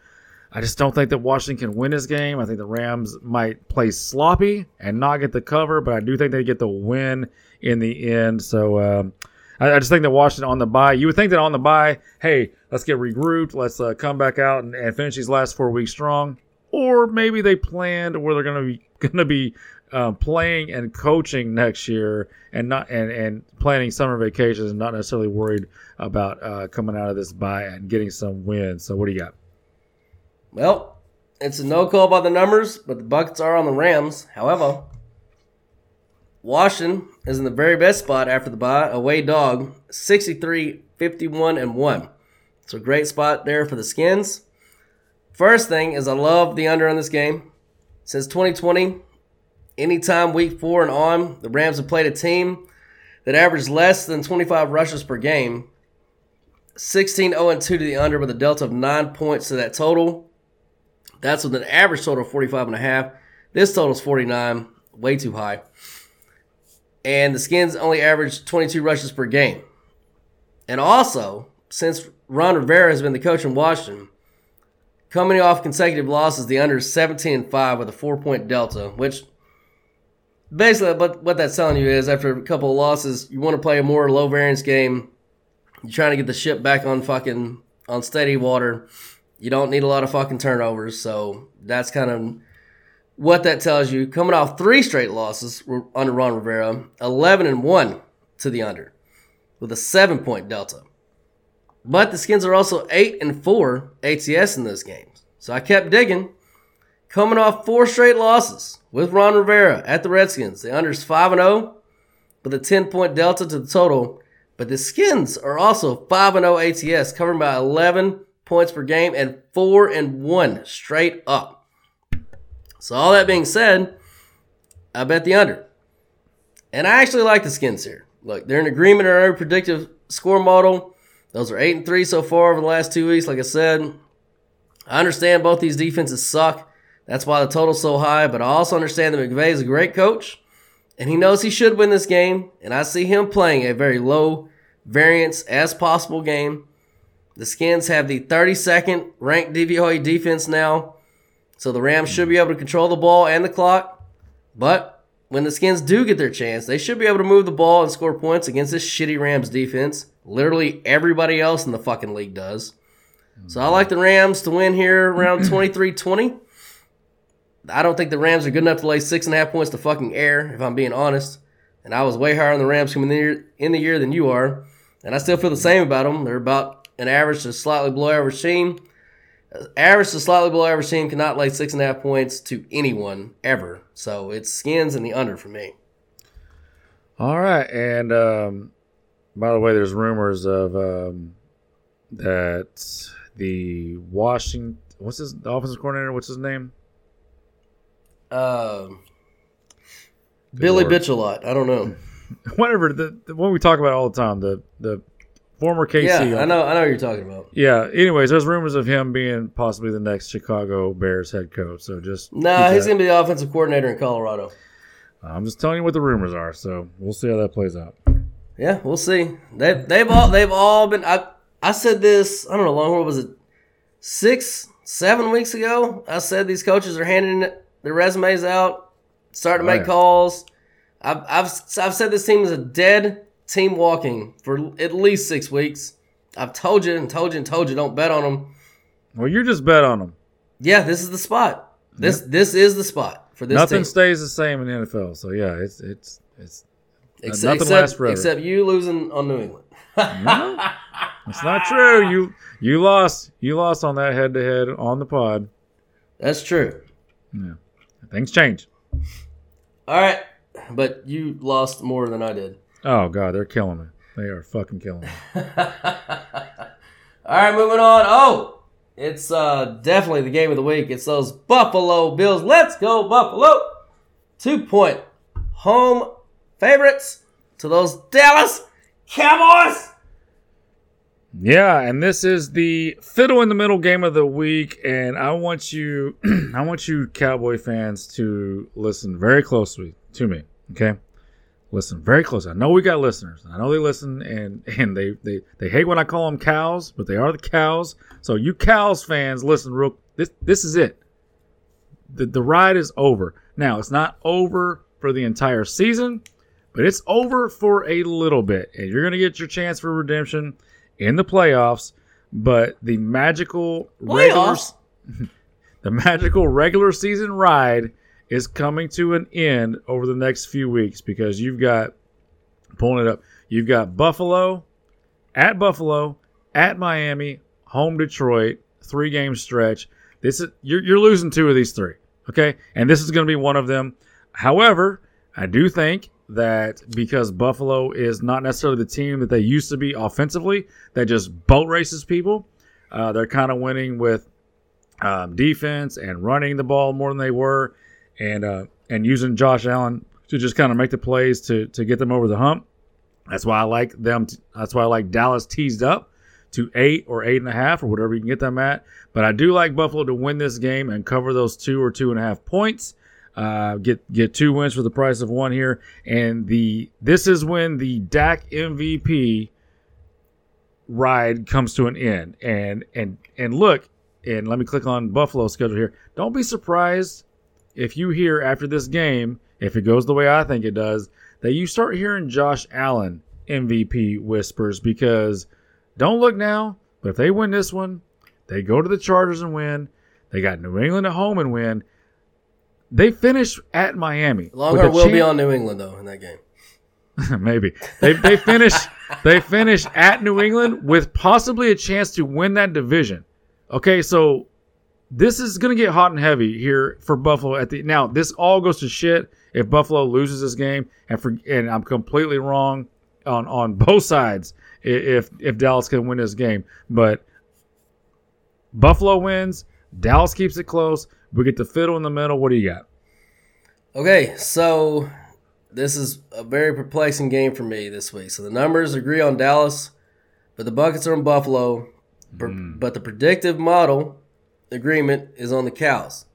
[SPEAKER 2] I just don't think that Washington can win this game. I think the Rams might play sloppy and not get the cover, but I do think they get the win in the end. So um, I, I just think that Washington on the bye, you would think that on the bye, hey, let's get regrouped, let's uh, come back out and, and finish these last four weeks strong. Or maybe they planned where they're going to be going to be uh, playing and coaching next year, and not and and planning summer vacations, and not necessarily worried about uh, coming out of this bye and getting some wins. So what do you got?
[SPEAKER 1] Well, it's a no call by the numbers, but the buckets are on the Rams. However, Washington is in the very best spot after the bye, away dog, 63, 51, and 1. It's a great spot there for the Skins. First thing is I love the under on this game. Since 2020, anytime week four and on, the Rams have played a team that averaged less than 25 rushes per game. 16 0 2 to the under with a delta of 9 points to that total. That's with an average total of 45 and a half. This total is 49, way too high. And the Skins only average 22 rushes per game. And also, since Ron Rivera has been the coach in Washington, coming off consecutive losses, the under is 17 and 5 with a four point delta, which basically what that's telling you is after a couple of losses, you want to play a more low variance game. You're trying to get the ship back on fucking on steady water. You don't need a lot of fucking turnovers, so that's kind of what that tells you. Coming off three straight losses under Ron Rivera, 11 and 1 to the under with a 7 point delta. But the Skins are also 8 and 4 ATS in those games. So I kept digging. Coming off four straight losses with Ron Rivera at the Redskins, the under's 5 and 0 with a 10 point delta to the total. But the Skins are also 5 and 0 ATS, covering by 11 points per game and 4 and 1 straight up. So all that being said, I bet the under. And I actually like the Skins here. Look, they're in agreement on our predictive score model. Those are 8 and 3 so far over the last 2 weeks like I said. I understand both these defenses suck. That's why the total's so high, but I also understand that McVay is a great coach and he knows he should win this game, and I see him playing a very low variance as possible game. The Skins have the 32nd ranked DVOA defense now, so the Rams should be able to control the ball and the clock. But when the Skins do get their chance, they should be able to move the ball and score points against this shitty Rams defense. Literally everybody else in the fucking league does. So I like the Rams to win here around 23 20. I don't think the Rams are good enough to lay six and a half points to fucking air, if I'm being honest. And I was way higher on the Rams coming in the year, in the year than you are. And I still feel the same about them. They're about an average to slightly below average team. Average to slightly below average team cannot lay six and a half points to anyone ever. So it's skins and the under for me.
[SPEAKER 2] All right, and um, by the way, there's rumors of um, that the Washington what's his the offensive coordinator? What's his name?
[SPEAKER 1] Um, Billy
[SPEAKER 2] Lord.
[SPEAKER 1] Bitchelot. I don't know.
[SPEAKER 2] Whatever the, the one we talk about all the time. The the former KC.
[SPEAKER 1] Yeah, I know. I know what you're talking about.
[SPEAKER 2] Yeah. Anyways, there's rumors of him being possibly the next Chicago Bears head coach. So just
[SPEAKER 1] Nah, he's
[SPEAKER 2] that-
[SPEAKER 1] gonna be the offensive coordinator in Colorado.
[SPEAKER 2] I'm just telling you what the rumors are. So we'll see how that plays out.
[SPEAKER 1] Yeah, we'll see. They they've all they've all been. I I said this. I don't know. Long what was it? Six, seven weeks ago. I said these coaches are handing their resumes out starting to
[SPEAKER 2] Oh,
[SPEAKER 1] make
[SPEAKER 2] yeah.
[SPEAKER 1] calls. I've, I've I've said this team is a dead team walking for at least six weeks. I've told you and told you and told you don't bet on them.
[SPEAKER 2] Well, you just bet on them.
[SPEAKER 1] Yeah, this is the spot. This this is the spot for this
[SPEAKER 2] Nothing
[SPEAKER 1] team.
[SPEAKER 2] stays the same in the NFL. So yeah, it's it's it's
[SPEAKER 1] Except,
[SPEAKER 2] nothing
[SPEAKER 1] except,
[SPEAKER 2] lasts forever.
[SPEAKER 1] except you losing on New England.
[SPEAKER 2] No, it's not true. You you lost. You lost on that head to head on the pod.
[SPEAKER 1] That's true.
[SPEAKER 2] Yeah, things change.
[SPEAKER 1] All right, but you lost more than I did.
[SPEAKER 2] Oh god, they're killing me. They are fucking killing me.
[SPEAKER 1] All right, moving on. Oh, it's uh definitely the game of the week. It's those Buffalo Bills. Let's go Buffalo! Two point home favorites to those Dallas Cowboys.
[SPEAKER 2] Yeah, and this is the fiddle in the middle game of the week, and I want you, I want you Cowboy fans to listen very closely to me. Okay, listen very closely. I know we got listeners. I know they listen, and and they they they hate when I call them cows, but they are the cows. So you cows fans, listen real. This this is it. The the ride is over. Now it's not over for the entire season, but it's over for a little bit, and you're gonna get your chance for redemption in the playoffs, but the magical regular the magical regular season ride is coming to an end over the next few weeks because you've got pulling it up. You've got Buffalo at Buffalo, at Miami, home Detroit, three game stretch. This is you're, you're losing two of these three, okay? And this is going to be one of them. However, I do think that because Buffalo is not necessarily the team that they used to be offensively, that just boat races people. Uh, they're kind of winning with um, defense and running the ball more than they were, and uh, and using Josh Allen to just kind of make the plays to to get them over the hump. That's why I like them. t- that's why I like Dallas teased up to eight or eight and a half or whatever you can get them at. But I do like Buffalo to win this game and cover those two or two and a half points. Uh, get get two wins for the price of one here, and the this is when the Dak MVP ride comes to an end. And and and look, and let me click on Buffalo schedule here. Don't be surprised if you hear after this game, if it goes the way I think it does, that you start hearing Josh Allen MVP whispers because don't look now, but if they win this one, they go to the Chargers and win. They got New England at home and win. They finish at Miami.
[SPEAKER 1] Longhorn will be on New England though in that game.
[SPEAKER 2] Maybe they they finish they finish at New England with possibly a chance to win that division. Okay, so this is gonna get hot and heavy here for Buffalo at the now. This all goes to shit if Buffalo loses this game, and for and I'm completely wrong on on both sides if if Dallas can win this game, but Buffalo wins, Dallas keeps it close. We get the fiddle in the middle. What do you got?
[SPEAKER 1] Okay, so this is a very perplexing game for me this week. So the numbers agree on Dallas, but the buckets are on Buffalo. Per- hmm. But the predictive model agreement is on the cows.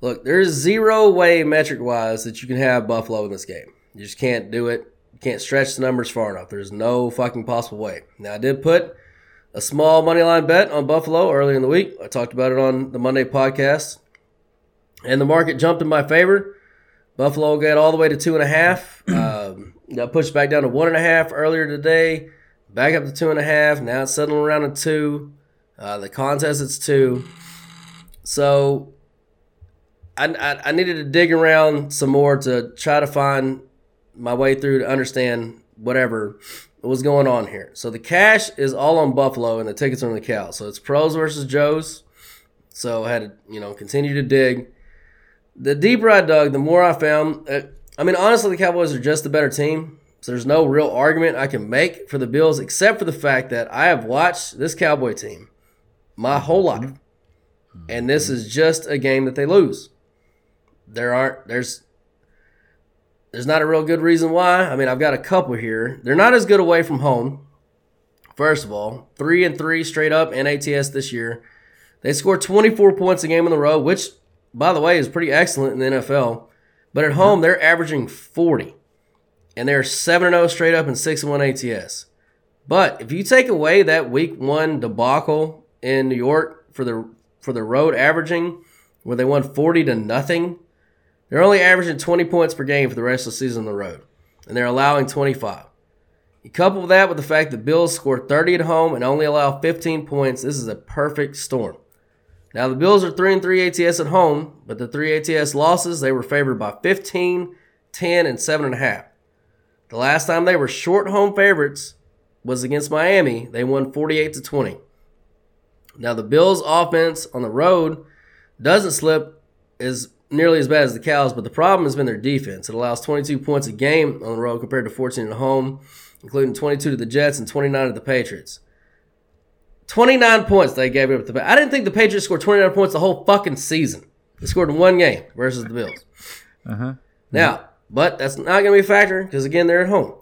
[SPEAKER 1] Look, there's zero way metric wise that you can have Buffalo in this game. You just can't do it. You can't stretch the numbers far enough. There's no fucking possible way. Now I did put a small money line bet on Buffalo earlier in the week. I talked about it on the Monday podcast. And the market jumped in my favor. Buffalo got all the way to two and a half. Um, got pushed back down to one and a half earlier today. Back up to two and a half. Now it's settling around at two. Uh, the contest it's two. So I, I, I needed to dig around some more to try to find my way through to understand whatever was going on here. So the cash is all on Buffalo and the tickets on the cow. So it's pros versus Joes. So I had to, you know, continue to dig. The deeper I dug, the more I found. Uh, I mean, honestly, the Cowboys are just the better team. So there's no real argument I can make for the Bills except for the fact that I have watched this Cowboy team my whole life. Mm-hmm. And this is just a game that they lose. There aren't there's there's not a real good reason why. I mean, I've got a couple here. They're not as good away from home. First of all, 3 and 3 straight up in ATS this year. They score 24 points a game in the row, which by the way is pretty excellent in the NFL. But at home, they're averaging 40 and they're 7 0 straight up and 6 1 ATS. But if you take away that week one debacle in New York for the for the road averaging, where they won 40 to nothing, They're only averaging 20 points per game for the rest of the season on the road, and they're allowing 25. You couple that with the fact that Bills score 30 at home and only allow 15 points, this is a perfect storm. Now the Bills are 3 and 3 ATS at home, but the 3 ATS losses, they were favored by 15, 10, and 7.5. The last time they were short home favorites was against Miami. They won 48 to 20. Now the Bills offense on the road doesn't slip as nearly as bad as the Cows, but the problem has been their defense. It allows 22 points a game on the road compared to 14 at home, including 22 to the Jets and 29 to the Patriots. 29 points they gave up the I didn't think the Patriots scored 29 points the whole fucking season. They scored in one game versus the Bills.
[SPEAKER 2] Uh huh.
[SPEAKER 1] Now, but that's not going to be a factor because again they're at home.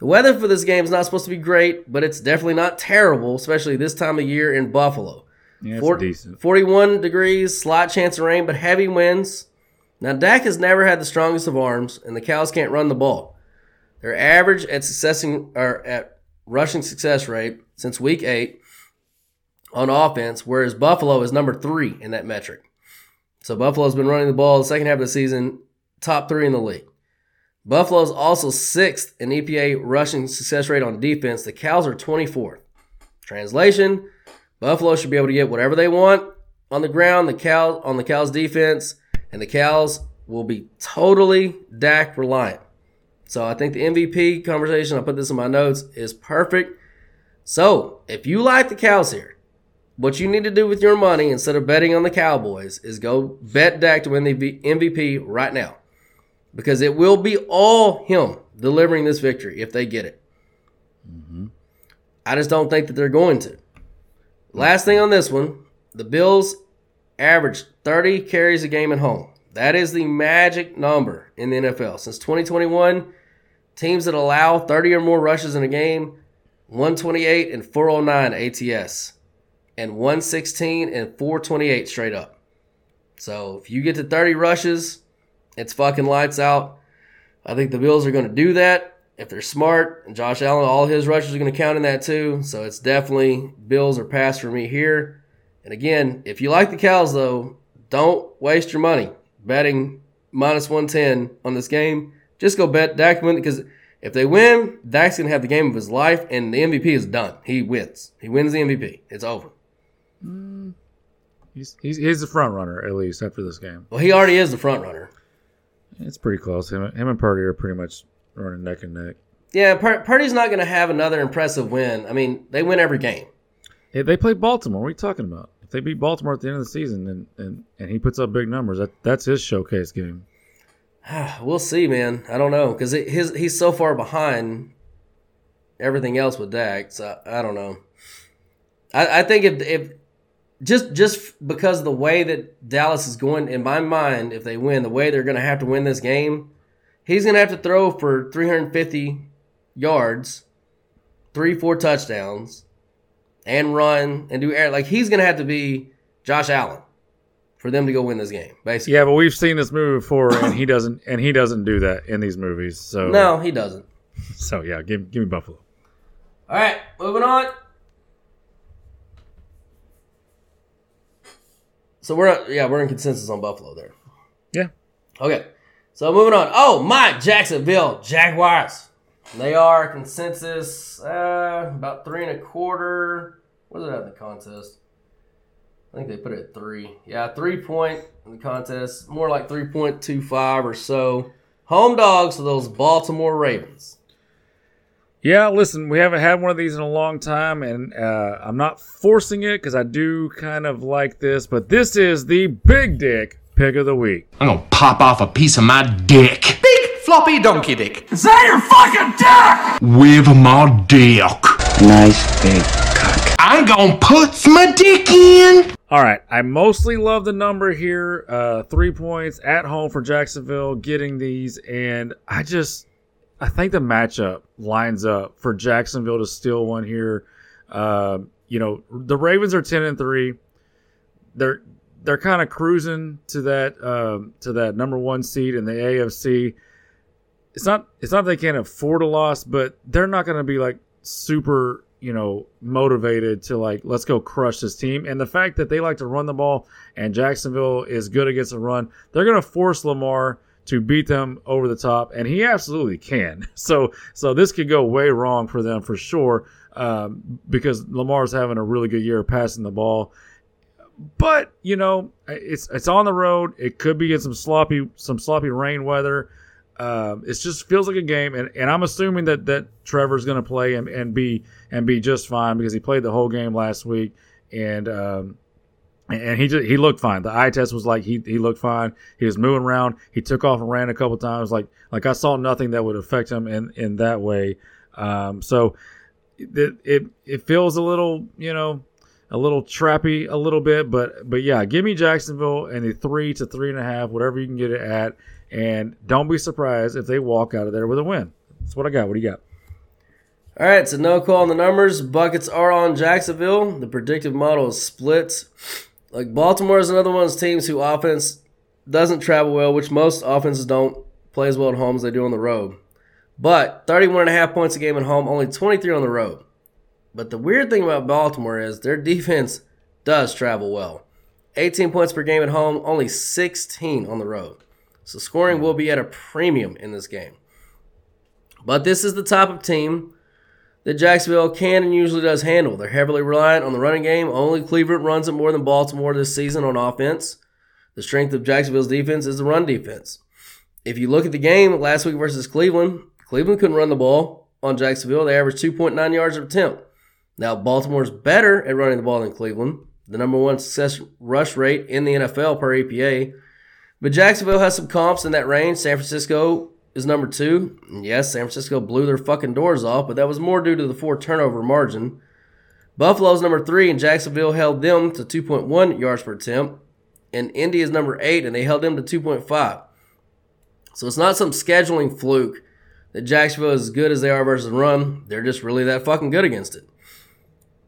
[SPEAKER 1] The weather for this game is not supposed to be great, but it's definitely not terrible, especially this time of year in Buffalo.
[SPEAKER 2] Yeah, it's
[SPEAKER 1] Four-
[SPEAKER 2] decent.
[SPEAKER 1] 41 degrees, slight chance of rain, but heavy winds. Now, Dak has never had the strongest of arms, and the Cows can't run the ball. Their average at successing or at rushing success rate since week eight on offense, whereas Buffalo is number three in that metric. So Buffalo's been running the ball the second half of the season, top three in the league. Buffalo's also sixth in EPA rushing success rate on defense. The Cows are 24th. Translation: Buffalo should be able to get whatever they want on the ground. The Cows on the Cows defense, and the Cows will be totally Dak reliant. So I think the MVP conversation, I put this in my notes, is perfect. So if you like the Cows here, what you need to do with your money instead of betting on the Cowboys is go bet Dak to win the MVP right now. Because it will be all him delivering this victory if they get it. Mm-hmm. I just don't think that they're going to. Last thing on this one the Bills average 30 carries a game at home. That is the magic number in the NFL. Since 2021, teams that allow 30 or more rushes in a game 128 and 409 ATS, and 116 and 428 straight up. So if you get to 30 rushes, it's fucking lights out. I think the Bills are going to do that if they're smart. And Josh Allen, all his rushes are going to count in that too. So it's definitely Bills are pass for me here. And again, if you like the Cows though, don't waste your money betting minus 110 on this game. Just go bet Dak win because if they win, Dak's going to have the game of his life and the MVP is done. He wins. He wins the MVP. It's over.
[SPEAKER 2] He's, he's he's the front runner at least after this game.
[SPEAKER 1] Well, he already is the front runner.
[SPEAKER 2] It's pretty close. Him, him and Purdy are pretty much running neck and neck.
[SPEAKER 1] Yeah, Pur- Purdy's not going to have another impressive win. I mean, they win every game.
[SPEAKER 2] Hey, they play Baltimore. What are you talking about? If they beat Baltimore at the end of the season and, and, and he puts up big numbers, that that's his showcase game.
[SPEAKER 1] We'll see, man. I don't know because his he's so far behind everything else with Dak. So I don't know. I, I think if if just just because of the way that Dallas is going, in my mind, if they win, the way they're going to have to win this game, he's going to have to throw for 350 yards, three four touchdowns, and run and do air. Like he's going to have to be Josh Allen for them to go win this game. Basically,
[SPEAKER 2] Yeah, but we've seen this movie before, and he doesn't and he doesn't do that in these movies. So
[SPEAKER 1] no, he doesn't.
[SPEAKER 2] So yeah, give give me Buffalo.
[SPEAKER 1] All right, moving on. So we're yeah we're in consensus on Buffalo there.
[SPEAKER 2] Yeah.
[SPEAKER 1] Okay. So moving on. Oh my Jacksonville Jaguars. They are consensus uh, about three and a quarter. What is it at in the contest? I think they put it at three. Yeah, three point in the contest. More like three point two five or so. Home dogs to those Baltimore Ravens.
[SPEAKER 2] Yeah, listen, we haven't had one of these in a long time, and uh, I'm not forcing it because I do kind of like this, but this is the big dick pick of the week.
[SPEAKER 12] I'm gonna pop off a piece of my dick.
[SPEAKER 13] Big floppy donkey dick.
[SPEAKER 12] Is that your fucking dick? With my dick. Nice big cock. I'm gonna put my dick in.
[SPEAKER 2] All right, I mostly love the number here. Uh, three points at home for Jacksonville, getting these, and I just, I think the matchup lines up for Jacksonville to steal one here. Uh, you know, the Ravens are ten and three. They're they're kind of cruising to that um, to that number one seed in the AFC. It's not it's not they can't afford a loss, but they're not going to be like super you know motivated to like let's go crush this team. And the fact that they like to run the ball and Jacksonville is good against the run, they're going to force Lamar to beat them over the top, and he absolutely can. So so this could go way wrong for them for sure, um, because Lamar's having a really good year passing the ball. But you know, it's it's on the road. It could be in some sloppy some sloppy rain weather. Um, it just feels like a game, and, and I'm assuming that that Trevor's going to play and, and be and be just fine because he played the whole game last week, and um, and he just he looked fine. The eye test was like he he looked fine. He was moving around. He took off and ran a couple times. Like like I saw nothing that would affect him in in that way. Um, so it, it it feels a little you know a little trappy a little bit, but but yeah, give me Jacksonville and the three to three and a half, whatever you can get it at, and don't be surprised if they walk out of there with a win. That's what I got. What do you got?
[SPEAKER 1] All right, so no call on the numbers. Buckets are on Jacksonville. The predictive model is split. Like Baltimore is another one of those teams who offense doesn't travel well, which most offenses don't play as well at home as they do on the road. But 31 and a half points a game at home, only 23 on the road. But the weird thing about Baltimore is their defense does travel well. 18 points per game at home, only 16 on the road. So scoring will be at a premium in this game. But this is the type of team that Jacksonville can and usually does handle. They're heavily reliant on the running game. Only Cleveland runs it more than Baltimore this season on offense. The strength of Jacksonville's defense is the run defense. If you look at the game last week versus Cleveland, Cleveland couldn't run the ball on Jacksonville. They averaged 2.9 yards per attempt. Now, Baltimore's better at running the ball than Cleveland, the number one success rush rate in the NFL per EPA. But Jacksonville has some comps in that range. San Francisco is number two. Yes, San Francisco blew their fucking doors off, but that was more due to the four turnover margin. Buffalo's number three, and Jacksonville held them to 2.1 yards per attempt. And Indy is number eight, and they held them to 2.5. So it's not some scheduling fluke that Jacksonville is as good as they are versus run. They're just really that fucking good against it.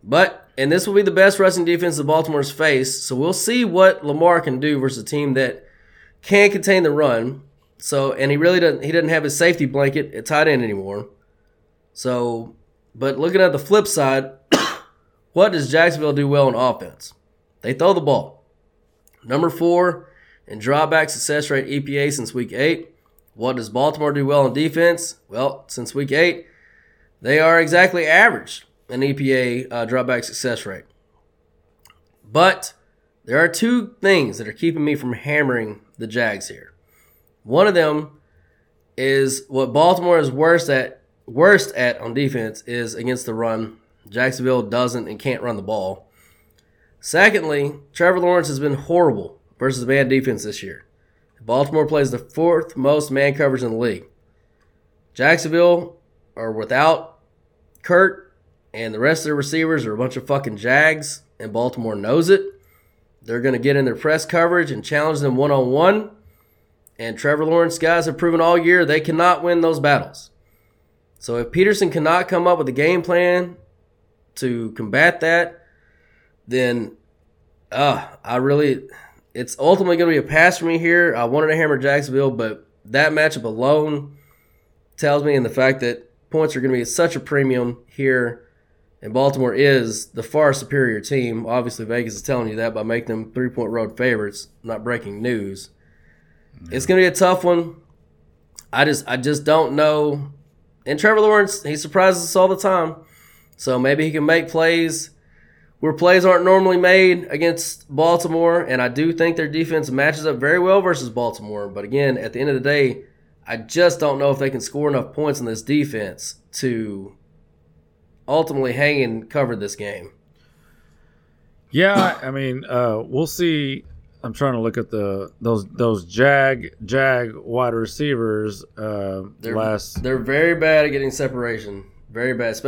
[SPEAKER 1] But, and this will be the best rushing defense the Baltimore's faced, so we'll see what Lamar can do versus a team that can contain the run. So, and he really doesn't, he doesn't have his safety blanket at tight end anymore. So, but looking at the flip side, what does Jacksonville do well on offense? They throw the ball. Number four in dropback success rate EPA since week eight. What does Baltimore do well on defense? Well, since week eight, they are exactly average in EPA uh, dropback success rate. But there are two things that are keeping me from hammering the Jags here. One of them is what Baltimore is worst at worst at on defense is against the run. Jacksonville doesn't and can't run the ball. Secondly, Trevor Lawrence has been horrible versus man defense this year. Baltimore plays the fourth most man coverage in the league. Jacksonville are without Kirk and the rest of their receivers are a bunch of fucking Jags, and Baltimore knows it. They're going to get in their press coverage and challenge them one on one. And Trevor Lawrence guys have proven all year they cannot win those battles. So if Pederson cannot come up with a game plan to combat that, then uh, I really it's ultimately going to be a pass for me here. I wanted to hammer Jacksonville, but that matchup alone tells me, and the fact that points are going to be such a premium here, and Baltimore is the far superior team. Obviously, Vegas is telling you that by making them three point road favorites. Not breaking news. It's going to be a tough one. I just, I just don't know. And Trevor Lawrence, he surprises us all the time. So maybe he can make plays where plays aren't normally made against Baltimore, and I do think their defense matches up very well versus Baltimore. But again, at the end of the day, I just don't know if they can score enough points in this defense to ultimately hang and cover this game.
[SPEAKER 2] Yeah, I mean, uh, we'll see. I'm trying to look at the those those jag jag wide receivers. Uh,
[SPEAKER 1] They're,
[SPEAKER 2] last
[SPEAKER 1] they're very bad at getting separation. Very bad.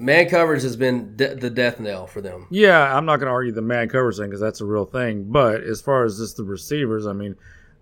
[SPEAKER 1] Man coverage has been de- the death knell for them.
[SPEAKER 2] Yeah, I'm not going to argue the man coverage thing because that's a real thing. But as far as just the receivers, I mean,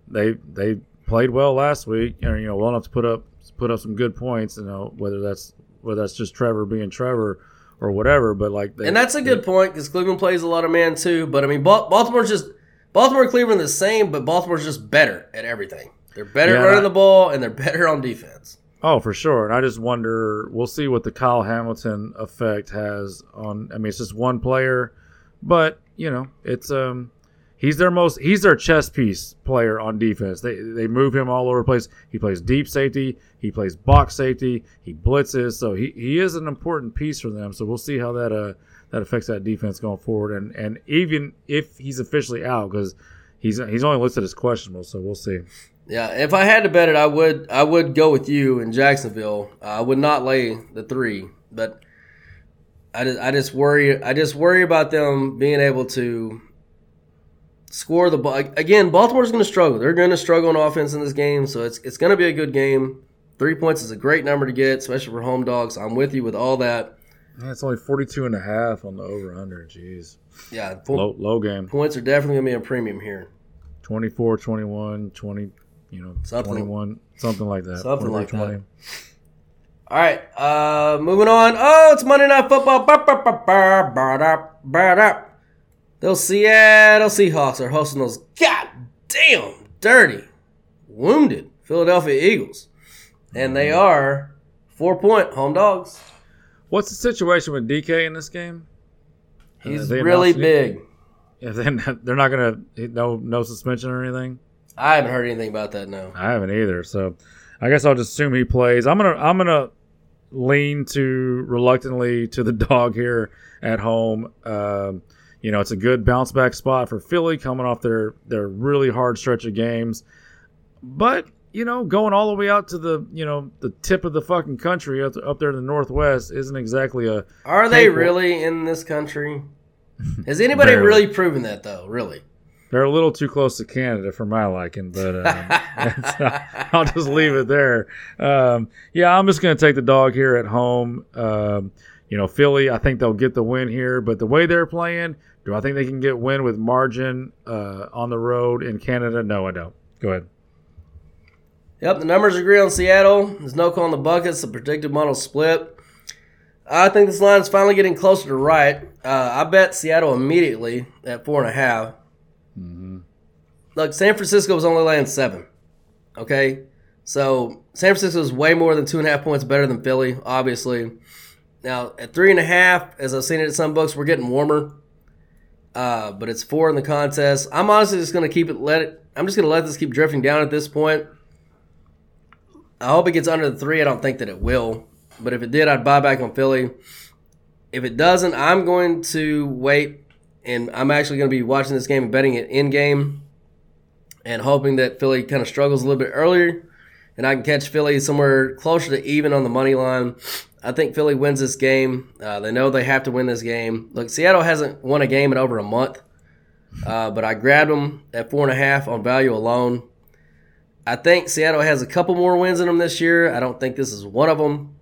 [SPEAKER 2] they they played well last week. You know, you know, well enough to put up put up some good points. You know, whether that's whether that's just Trevor being Trevor or whatever. But like, they,
[SPEAKER 1] and that's a good point because Cleveland plays a lot of man too. But I mean, Baltimore's just Baltimore and Cleveland the same, but Baltimore's just better at everything. They're better
[SPEAKER 2] Yeah,
[SPEAKER 1] running
[SPEAKER 2] I-
[SPEAKER 1] the ball and they're better on defense.
[SPEAKER 2] Oh, for sure. And I just wonder, we'll see what the Kyle Hamilton effect has on. I mean, it's just one player, but you know, it's um, he's their most he's their chess piece player on defense. They they move him all over the place. He plays deep safety, he plays box safety, he blitzes, so he, he is an important piece for them. So we'll see how that uh that affects that defense going forward. And and even if he's officially out because he's he's only listed as questionable, so we'll see.
[SPEAKER 1] Yeah, if I had to bet it, I would I would go with you in Jacksonville. Uh, I would not lay the three, but I just, I just worry I just worry about them being able to score the ball again. Baltimore's going to struggle. They're going to struggle on offense in this game, so it's it's going to be a good game. Three points is a great number to get, especially for home dogs. I'm with you with all that.
[SPEAKER 2] Yeah, it's only 42 and a half on the over under. Jeez.
[SPEAKER 1] Yeah,
[SPEAKER 2] low, low game.
[SPEAKER 1] Points are definitely going to be a premium here.
[SPEAKER 2] 24, 21, 20, you know,
[SPEAKER 1] Something.
[SPEAKER 2] 21, something like that.
[SPEAKER 1] Something like
[SPEAKER 2] 20.
[SPEAKER 1] that. All right, uh, moving on. Oh, it's Monday Night Football. Ba, ba, ba, Those Seattle Seahawks are hosting those goddamn dirty, wounded Philadelphia Eagles, and they are four point home dogs.
[SPEAKER 2] What's the situation with DK in this game?
[SPEAKER 1] He's really big.
[SPEAKER 2] Yeah, then they're not gonna no no suspension or anything.
[SPEAKER 1] I haven't heard anything about that. No.
[SPEAKER 2] I haven't either. So I guess I'll just assume he plays. I'm gonna I'm gonna lean to reluctantly to the dog here at home. Um, you know, it's a good bounce back spot for Philly coming off their their really hard stretch of games. But you know, going all the way out to the you know the tip of the fucking country up, up there in the northwest isn't exactly a.
[SPEAKER 1] Are they really in this country? Has anybody really proven that though? Really?
[SPEAKER 2] They're a little too close to Canada for my liking, but um, I'll just leave it there. Um, yeah, I'm just going to take the dog here at home. Um, you know, Philly, I think they'll get the win here, but the way they're playing, do I think they can get win with margin uh, on the road in Canada? No, I don't. Go ahead.
[SPEAKER 1] Yep, the numbers agree on Seattle. There's no call on the buckets. The predicted model split. I think this line is finally getting closer to right. Uh, I bet Seattle immediately at four and a half. Look, San Francisco was only laying seven. Okay, so San Francisco is way more than two and a half points better than Philly, obviously. Now at three and a half, as I've seen it at some books, we're getting warmer. Uh, but it's four in the contest. I'm honestly just gonna keep it. Let it. I'm just gonna let this keep drifting down at this point. I hope it gets under the three. I don't think that it will. But if it did, I'd buy back on Philly. If it doesn't, I'm going to wait and I'm actually going to be watching this game and betting it in game and hoping that Philly kind of struggles a little bit earlier and I can catch Philly somewhere closer to even on the money line. I think Philly wins this game. Uh, they know they have to win this game. Look, Seattle hasn't won a game in over a month, uh, but I grabbed them at four and a half on value alone. I think Seattle has a couple more wins in them this year. I don't think this is one of them.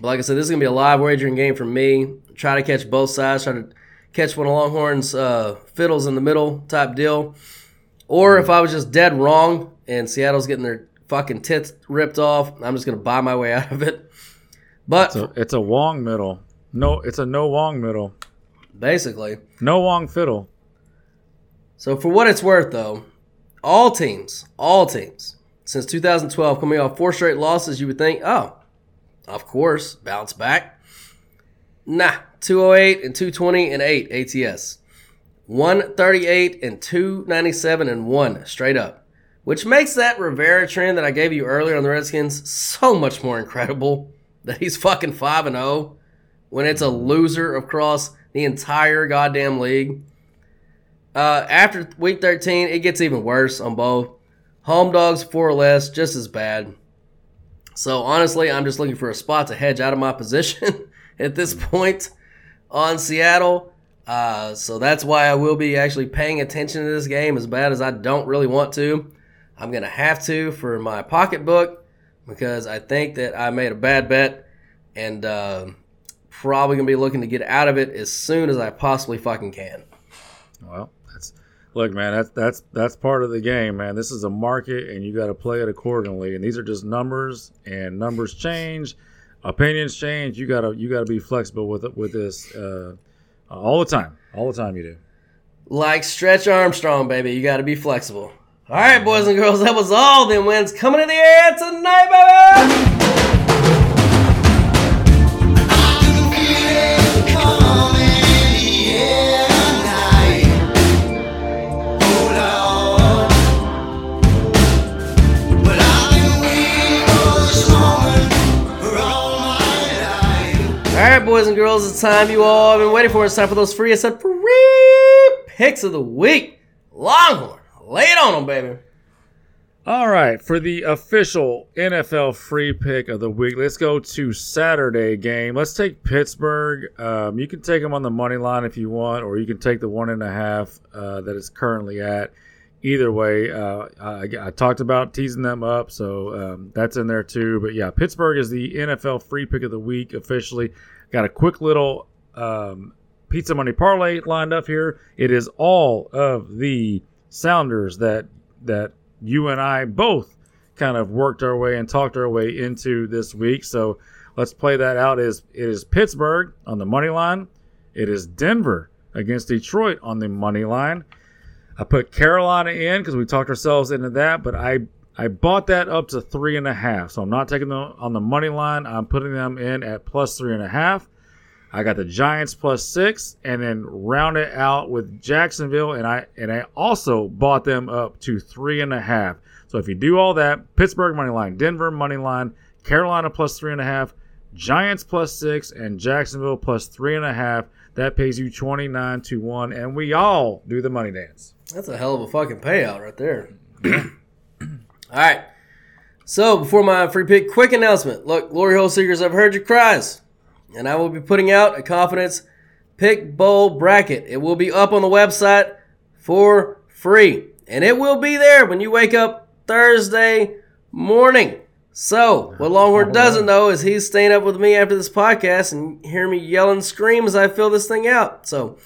[SPEAKER 1] But like I said, this is going to be a live wagering game for me. Try to catch both sides. Try to catch one of Longhorns' uh, fiddles in the middle type deal. Or if I was just dead wrong and Seattle's getting their fucking tits ripped off, I'm just going to buy my way out of it. But
[SPEAKER 2] It's a, it's a Wong middle. No, it's a no Wong middle.
[SPEAKER 1] basically,
[SPEAKER 2] No Wong fiddle.
[SPEAKER 1] So for what it's worth, though, all teams, all teams, since 2012, coming off four straight losses, you would think, oh, of course, bounce back. Nah, 208 and 220 and 8 ATS. 138 and 297 and 1 straight up. Which makes that Rivera trend that I gave you earlier on the Redskins so much more incredible that he's fucking 5 and 0 when it's a loser across the entire goddamn league. Uh, after week 13, it gets even worse on both. Home dogs, four or less, just as bad. So honestly, I'm just looking for a spot to hedge out of my position at this point on Seattle. Uh, so that's why I will be actually paying attention to this game as bad as I don't really want to. I'm going to have to for my pocketbook because I think that I made a bad bet and uh, probably going to be looking to get out of it as soon as I possibly fucking can.
[SPEAKER 2] Well, that's look, man. That's that's that's part of the game, man. This is a market, and you got to play it accordingly. And these are just numbers, and numbers change, opinions change. You gotta you gotta be flexible with it with this uh, all the time. All the time, you do.
[SPEAKER 1] Like Stretch Armstrong, baby. You got to be flexible. All right, boys and girls, that was all the wins coming in the air tonight, baby. All right, boys and girls, it's time you all have been waiting for. It's time for those free, I said free picks of the week. Longhorn lay it on them, baby.
[SPEAKER 2] All right, for the official NFL free pick of the week, let's go to Saturday game. Let's take Pittsburgh. Um, you can take them on the money line if you want, or you can take the one and a half uh, that it's currently at. Either way, uh, I, I, talked about teasing them up, so um, that's in there too. But yeah, Pittsburgh is the NFL free pick of the week officially. Got a quick little um, pizza money parlay lined up here. It is all of the Sounders that that you and I both kind of worked our way and talked our way into this week. So let's play that out. Is it is Pittsburgh on the money line. It is Denver against Detroit on the money line. I put Carolina in because we talked ourselves into that, but I I bought that up to three and a half. So I'm not taking them on the money line. I'm putting them in at plus three and a half. I got the Giants plus six, and then round it out with Jacksonville, and I and I also bought them up to three and a half. So if you do all that, Pittsburgh money line, Denver money line, Carolina plus three and a half, Giants plus six, and Jacksonville plus three and a half. That pays you twenty nine to one, and we all do the money dance.
[SPEAKER 1] That's a hell of a fucking payout right there. All right. So before my free pick, quick announcement. Look, Glory Hole Seekers, I've heard your cries, and I will be putting out a confidence pick bowl bracket. It will be up on the website for free, and it will be there when you wake up Thursday morning. So, what Longhorn oh, doesn't know is he's staying up with me after this podcast and hear me yell and scream as I fill this thing out. So,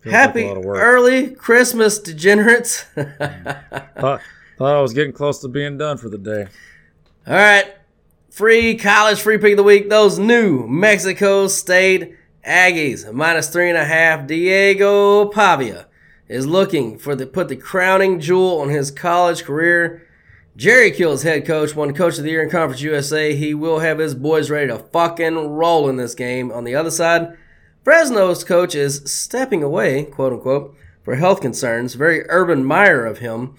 [SPEAKER 2] Feels
[SPEAKER 1] happy
[SPEAKER 2] like a lot of work.
[SPEAKER 1] early Christmas, degenerates.
[SPEAKER 2] Thought, thought I was getting close to being done for the day.
[SPEAKER 1] All right. Free college free pick of the week. Those new Mexico State Aggies minus three and a half. Diego Pavia is looking for the put the crowning jewel on his college career. Jerry Kill's head coach won Coach of the Year in Conference USA. He will have his boys ready to fucking roll in this game. On the other side, Fresno's coach is stepping away, quote unquote, for health concerns. Very Urban Meyer of him.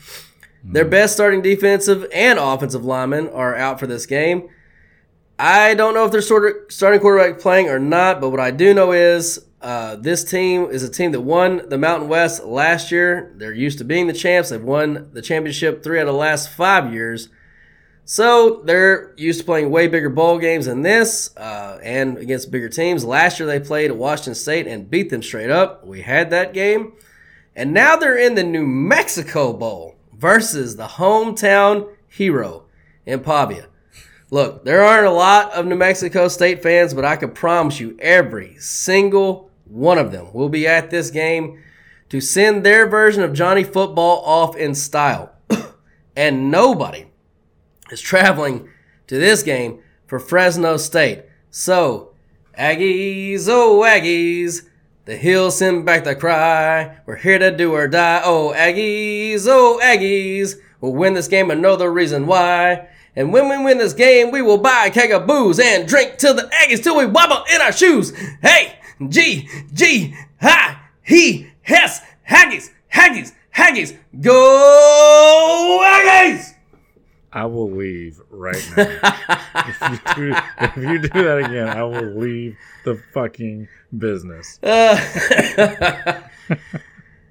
[SPEAKER 1] Their hmm. best starting defensive and offensive linemen are out for this game. I don't know if they're sort starting quarterback playing or not, but what I do know is uh, this team is a team that won the Mountain West last year. They're used to being the champs. They've won the championship three out of the last five years. So they're used to playing way bigger bowl games than this uh, and against bigger teams. Last year they played at Washington State and beat them straight up. We had that game. And now they're in the New Mexico Bowl versus the hometown hero in Pavia. Look, there aren't a lot of New Mexico State fans, but I can promise you every single one of them will be at this game to send their version of Johnny Football off in style. and nobody is traveling to this game for Fresno State. So, Aggies, oh Aggies, the hills send back the cry. We're here to do or die. Oh Aggies, oh Aggies, we'll win this game and know the reason why. And when we win this game, we will buy a keg of booze and drink till the Aggies till we wobble in our shoes. Hey, G, G, ha, he, hess, Aggies, Aggies, Aggies, go Aggies!
[SPEAKER 2] I will leave right now. if, you do, if you do that again, I will leave the fucking business.
[SPEAKER 1] Uh,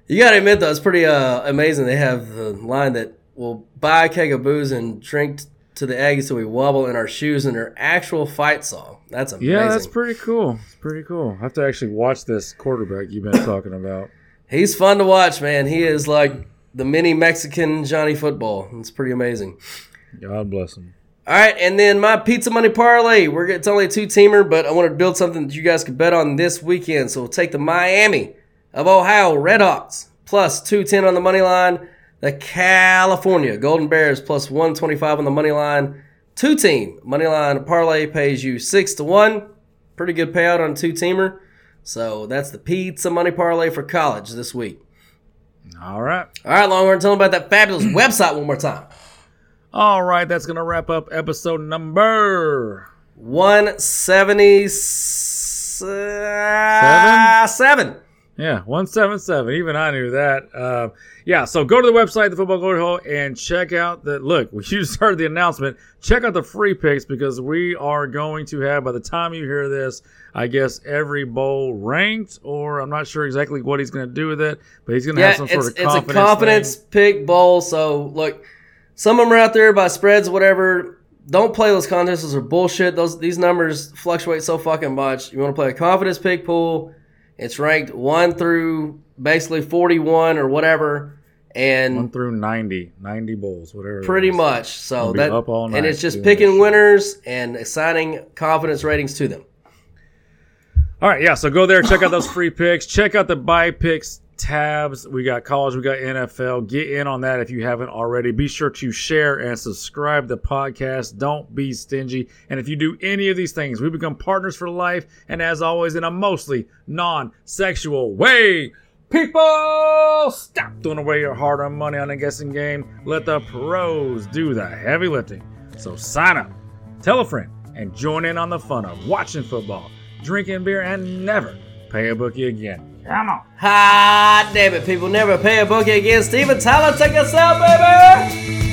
[SPEAKER 1] you gotta admit though, it's pretty uh, amazing. They have the line that will buy a keg of booze and drink to the Aggies so we wobble in our shoes in their actual fight song. That's amazing.
[SPEAKER 2] Yeah, that's pretty cool. It's pretty cool. I have to actually watch this quarterback you've been talking about.
[SPEAKER 1] He's fun to watch, man. He is like the mini Mexican Johnny Football. It's pretty amazing.
[SPEAKER 2] God bless him.
[SPEAKER 1] All right, and then my pizza money parlay. We're it's only a two teamer, but I want to build something that you guys could bet on this weekend. So we'll take the Miami of Ohio Redhawks plus two ten on the money line. The California Golden Bears plus one twenty five on the money line. Two team money line parlay pays you six to one. Pretty good payout on a two teamer. So that's the pizza money parlay for college this week.
[SPEAKER 2] All right.
[SPEAKER 1] All right, Longhorn, tell them about that fabulous website one more time.
[SPEAKER 2] All right, that's going to wrap up episode number
[SPEAKER 1] 177. Seven?
[SPEAKER 2] Yeah, 177. Even I knew that. Uh, yeah, so go to the website, the Football Glory Hole, and check out the look. We just started the announcement. Check out the free picks because we are going to have, by the time you hear this, I guess every bowl ranked, or I'm not sure exactly what he's going to do with it, but he's going to
[SPEAKER 1] Yeah,
[SPEAKER 2] have some sort of confidence.
[SPEAKER 1] it's a
[SPEAKER 2] confidence.
[SPEAKER 1] confidence
[SPEAKER 2] thing.
[SPEAKER 1] pick bowl. So look, some of them are out there by spreads, whatever. Don't play those contests; those are bullshit. Those these numbers fluctuate so fucking much. You want to play a confidence pick pool. It's ranked one through basically forty-one or whatever, and
[SPEAKER 2] One through 90, 90 bowls, whatever.
[SPEAKER 1] pretty much. So that and it's just picking
[SPEAKER 2] this.
[SPEAKER 1] winners and assigning confidence ratings to them.
[SPEAKER 2] All right, yeah. So go there, check out those free picks. Check out the buy picks tabs. We got college, we got NFL. Get in on that if you haven't already. Be sure to share and subscribe the podcast. Don't be stingy. And if you do any of these things, we become partners for life. And as always, in a mostly non-sexual way. People, stop throwing away your hard-earned money on a guessing game. Let the pros do the heavy lifting. So sign up, tell a friend, and join in on the fun of watching football, drinking beer, and never pay a bookie again. Come on.
[SPEAKER 1] Hot damn it, people never pay a bookie again. Steven Tyler, take us out, baby.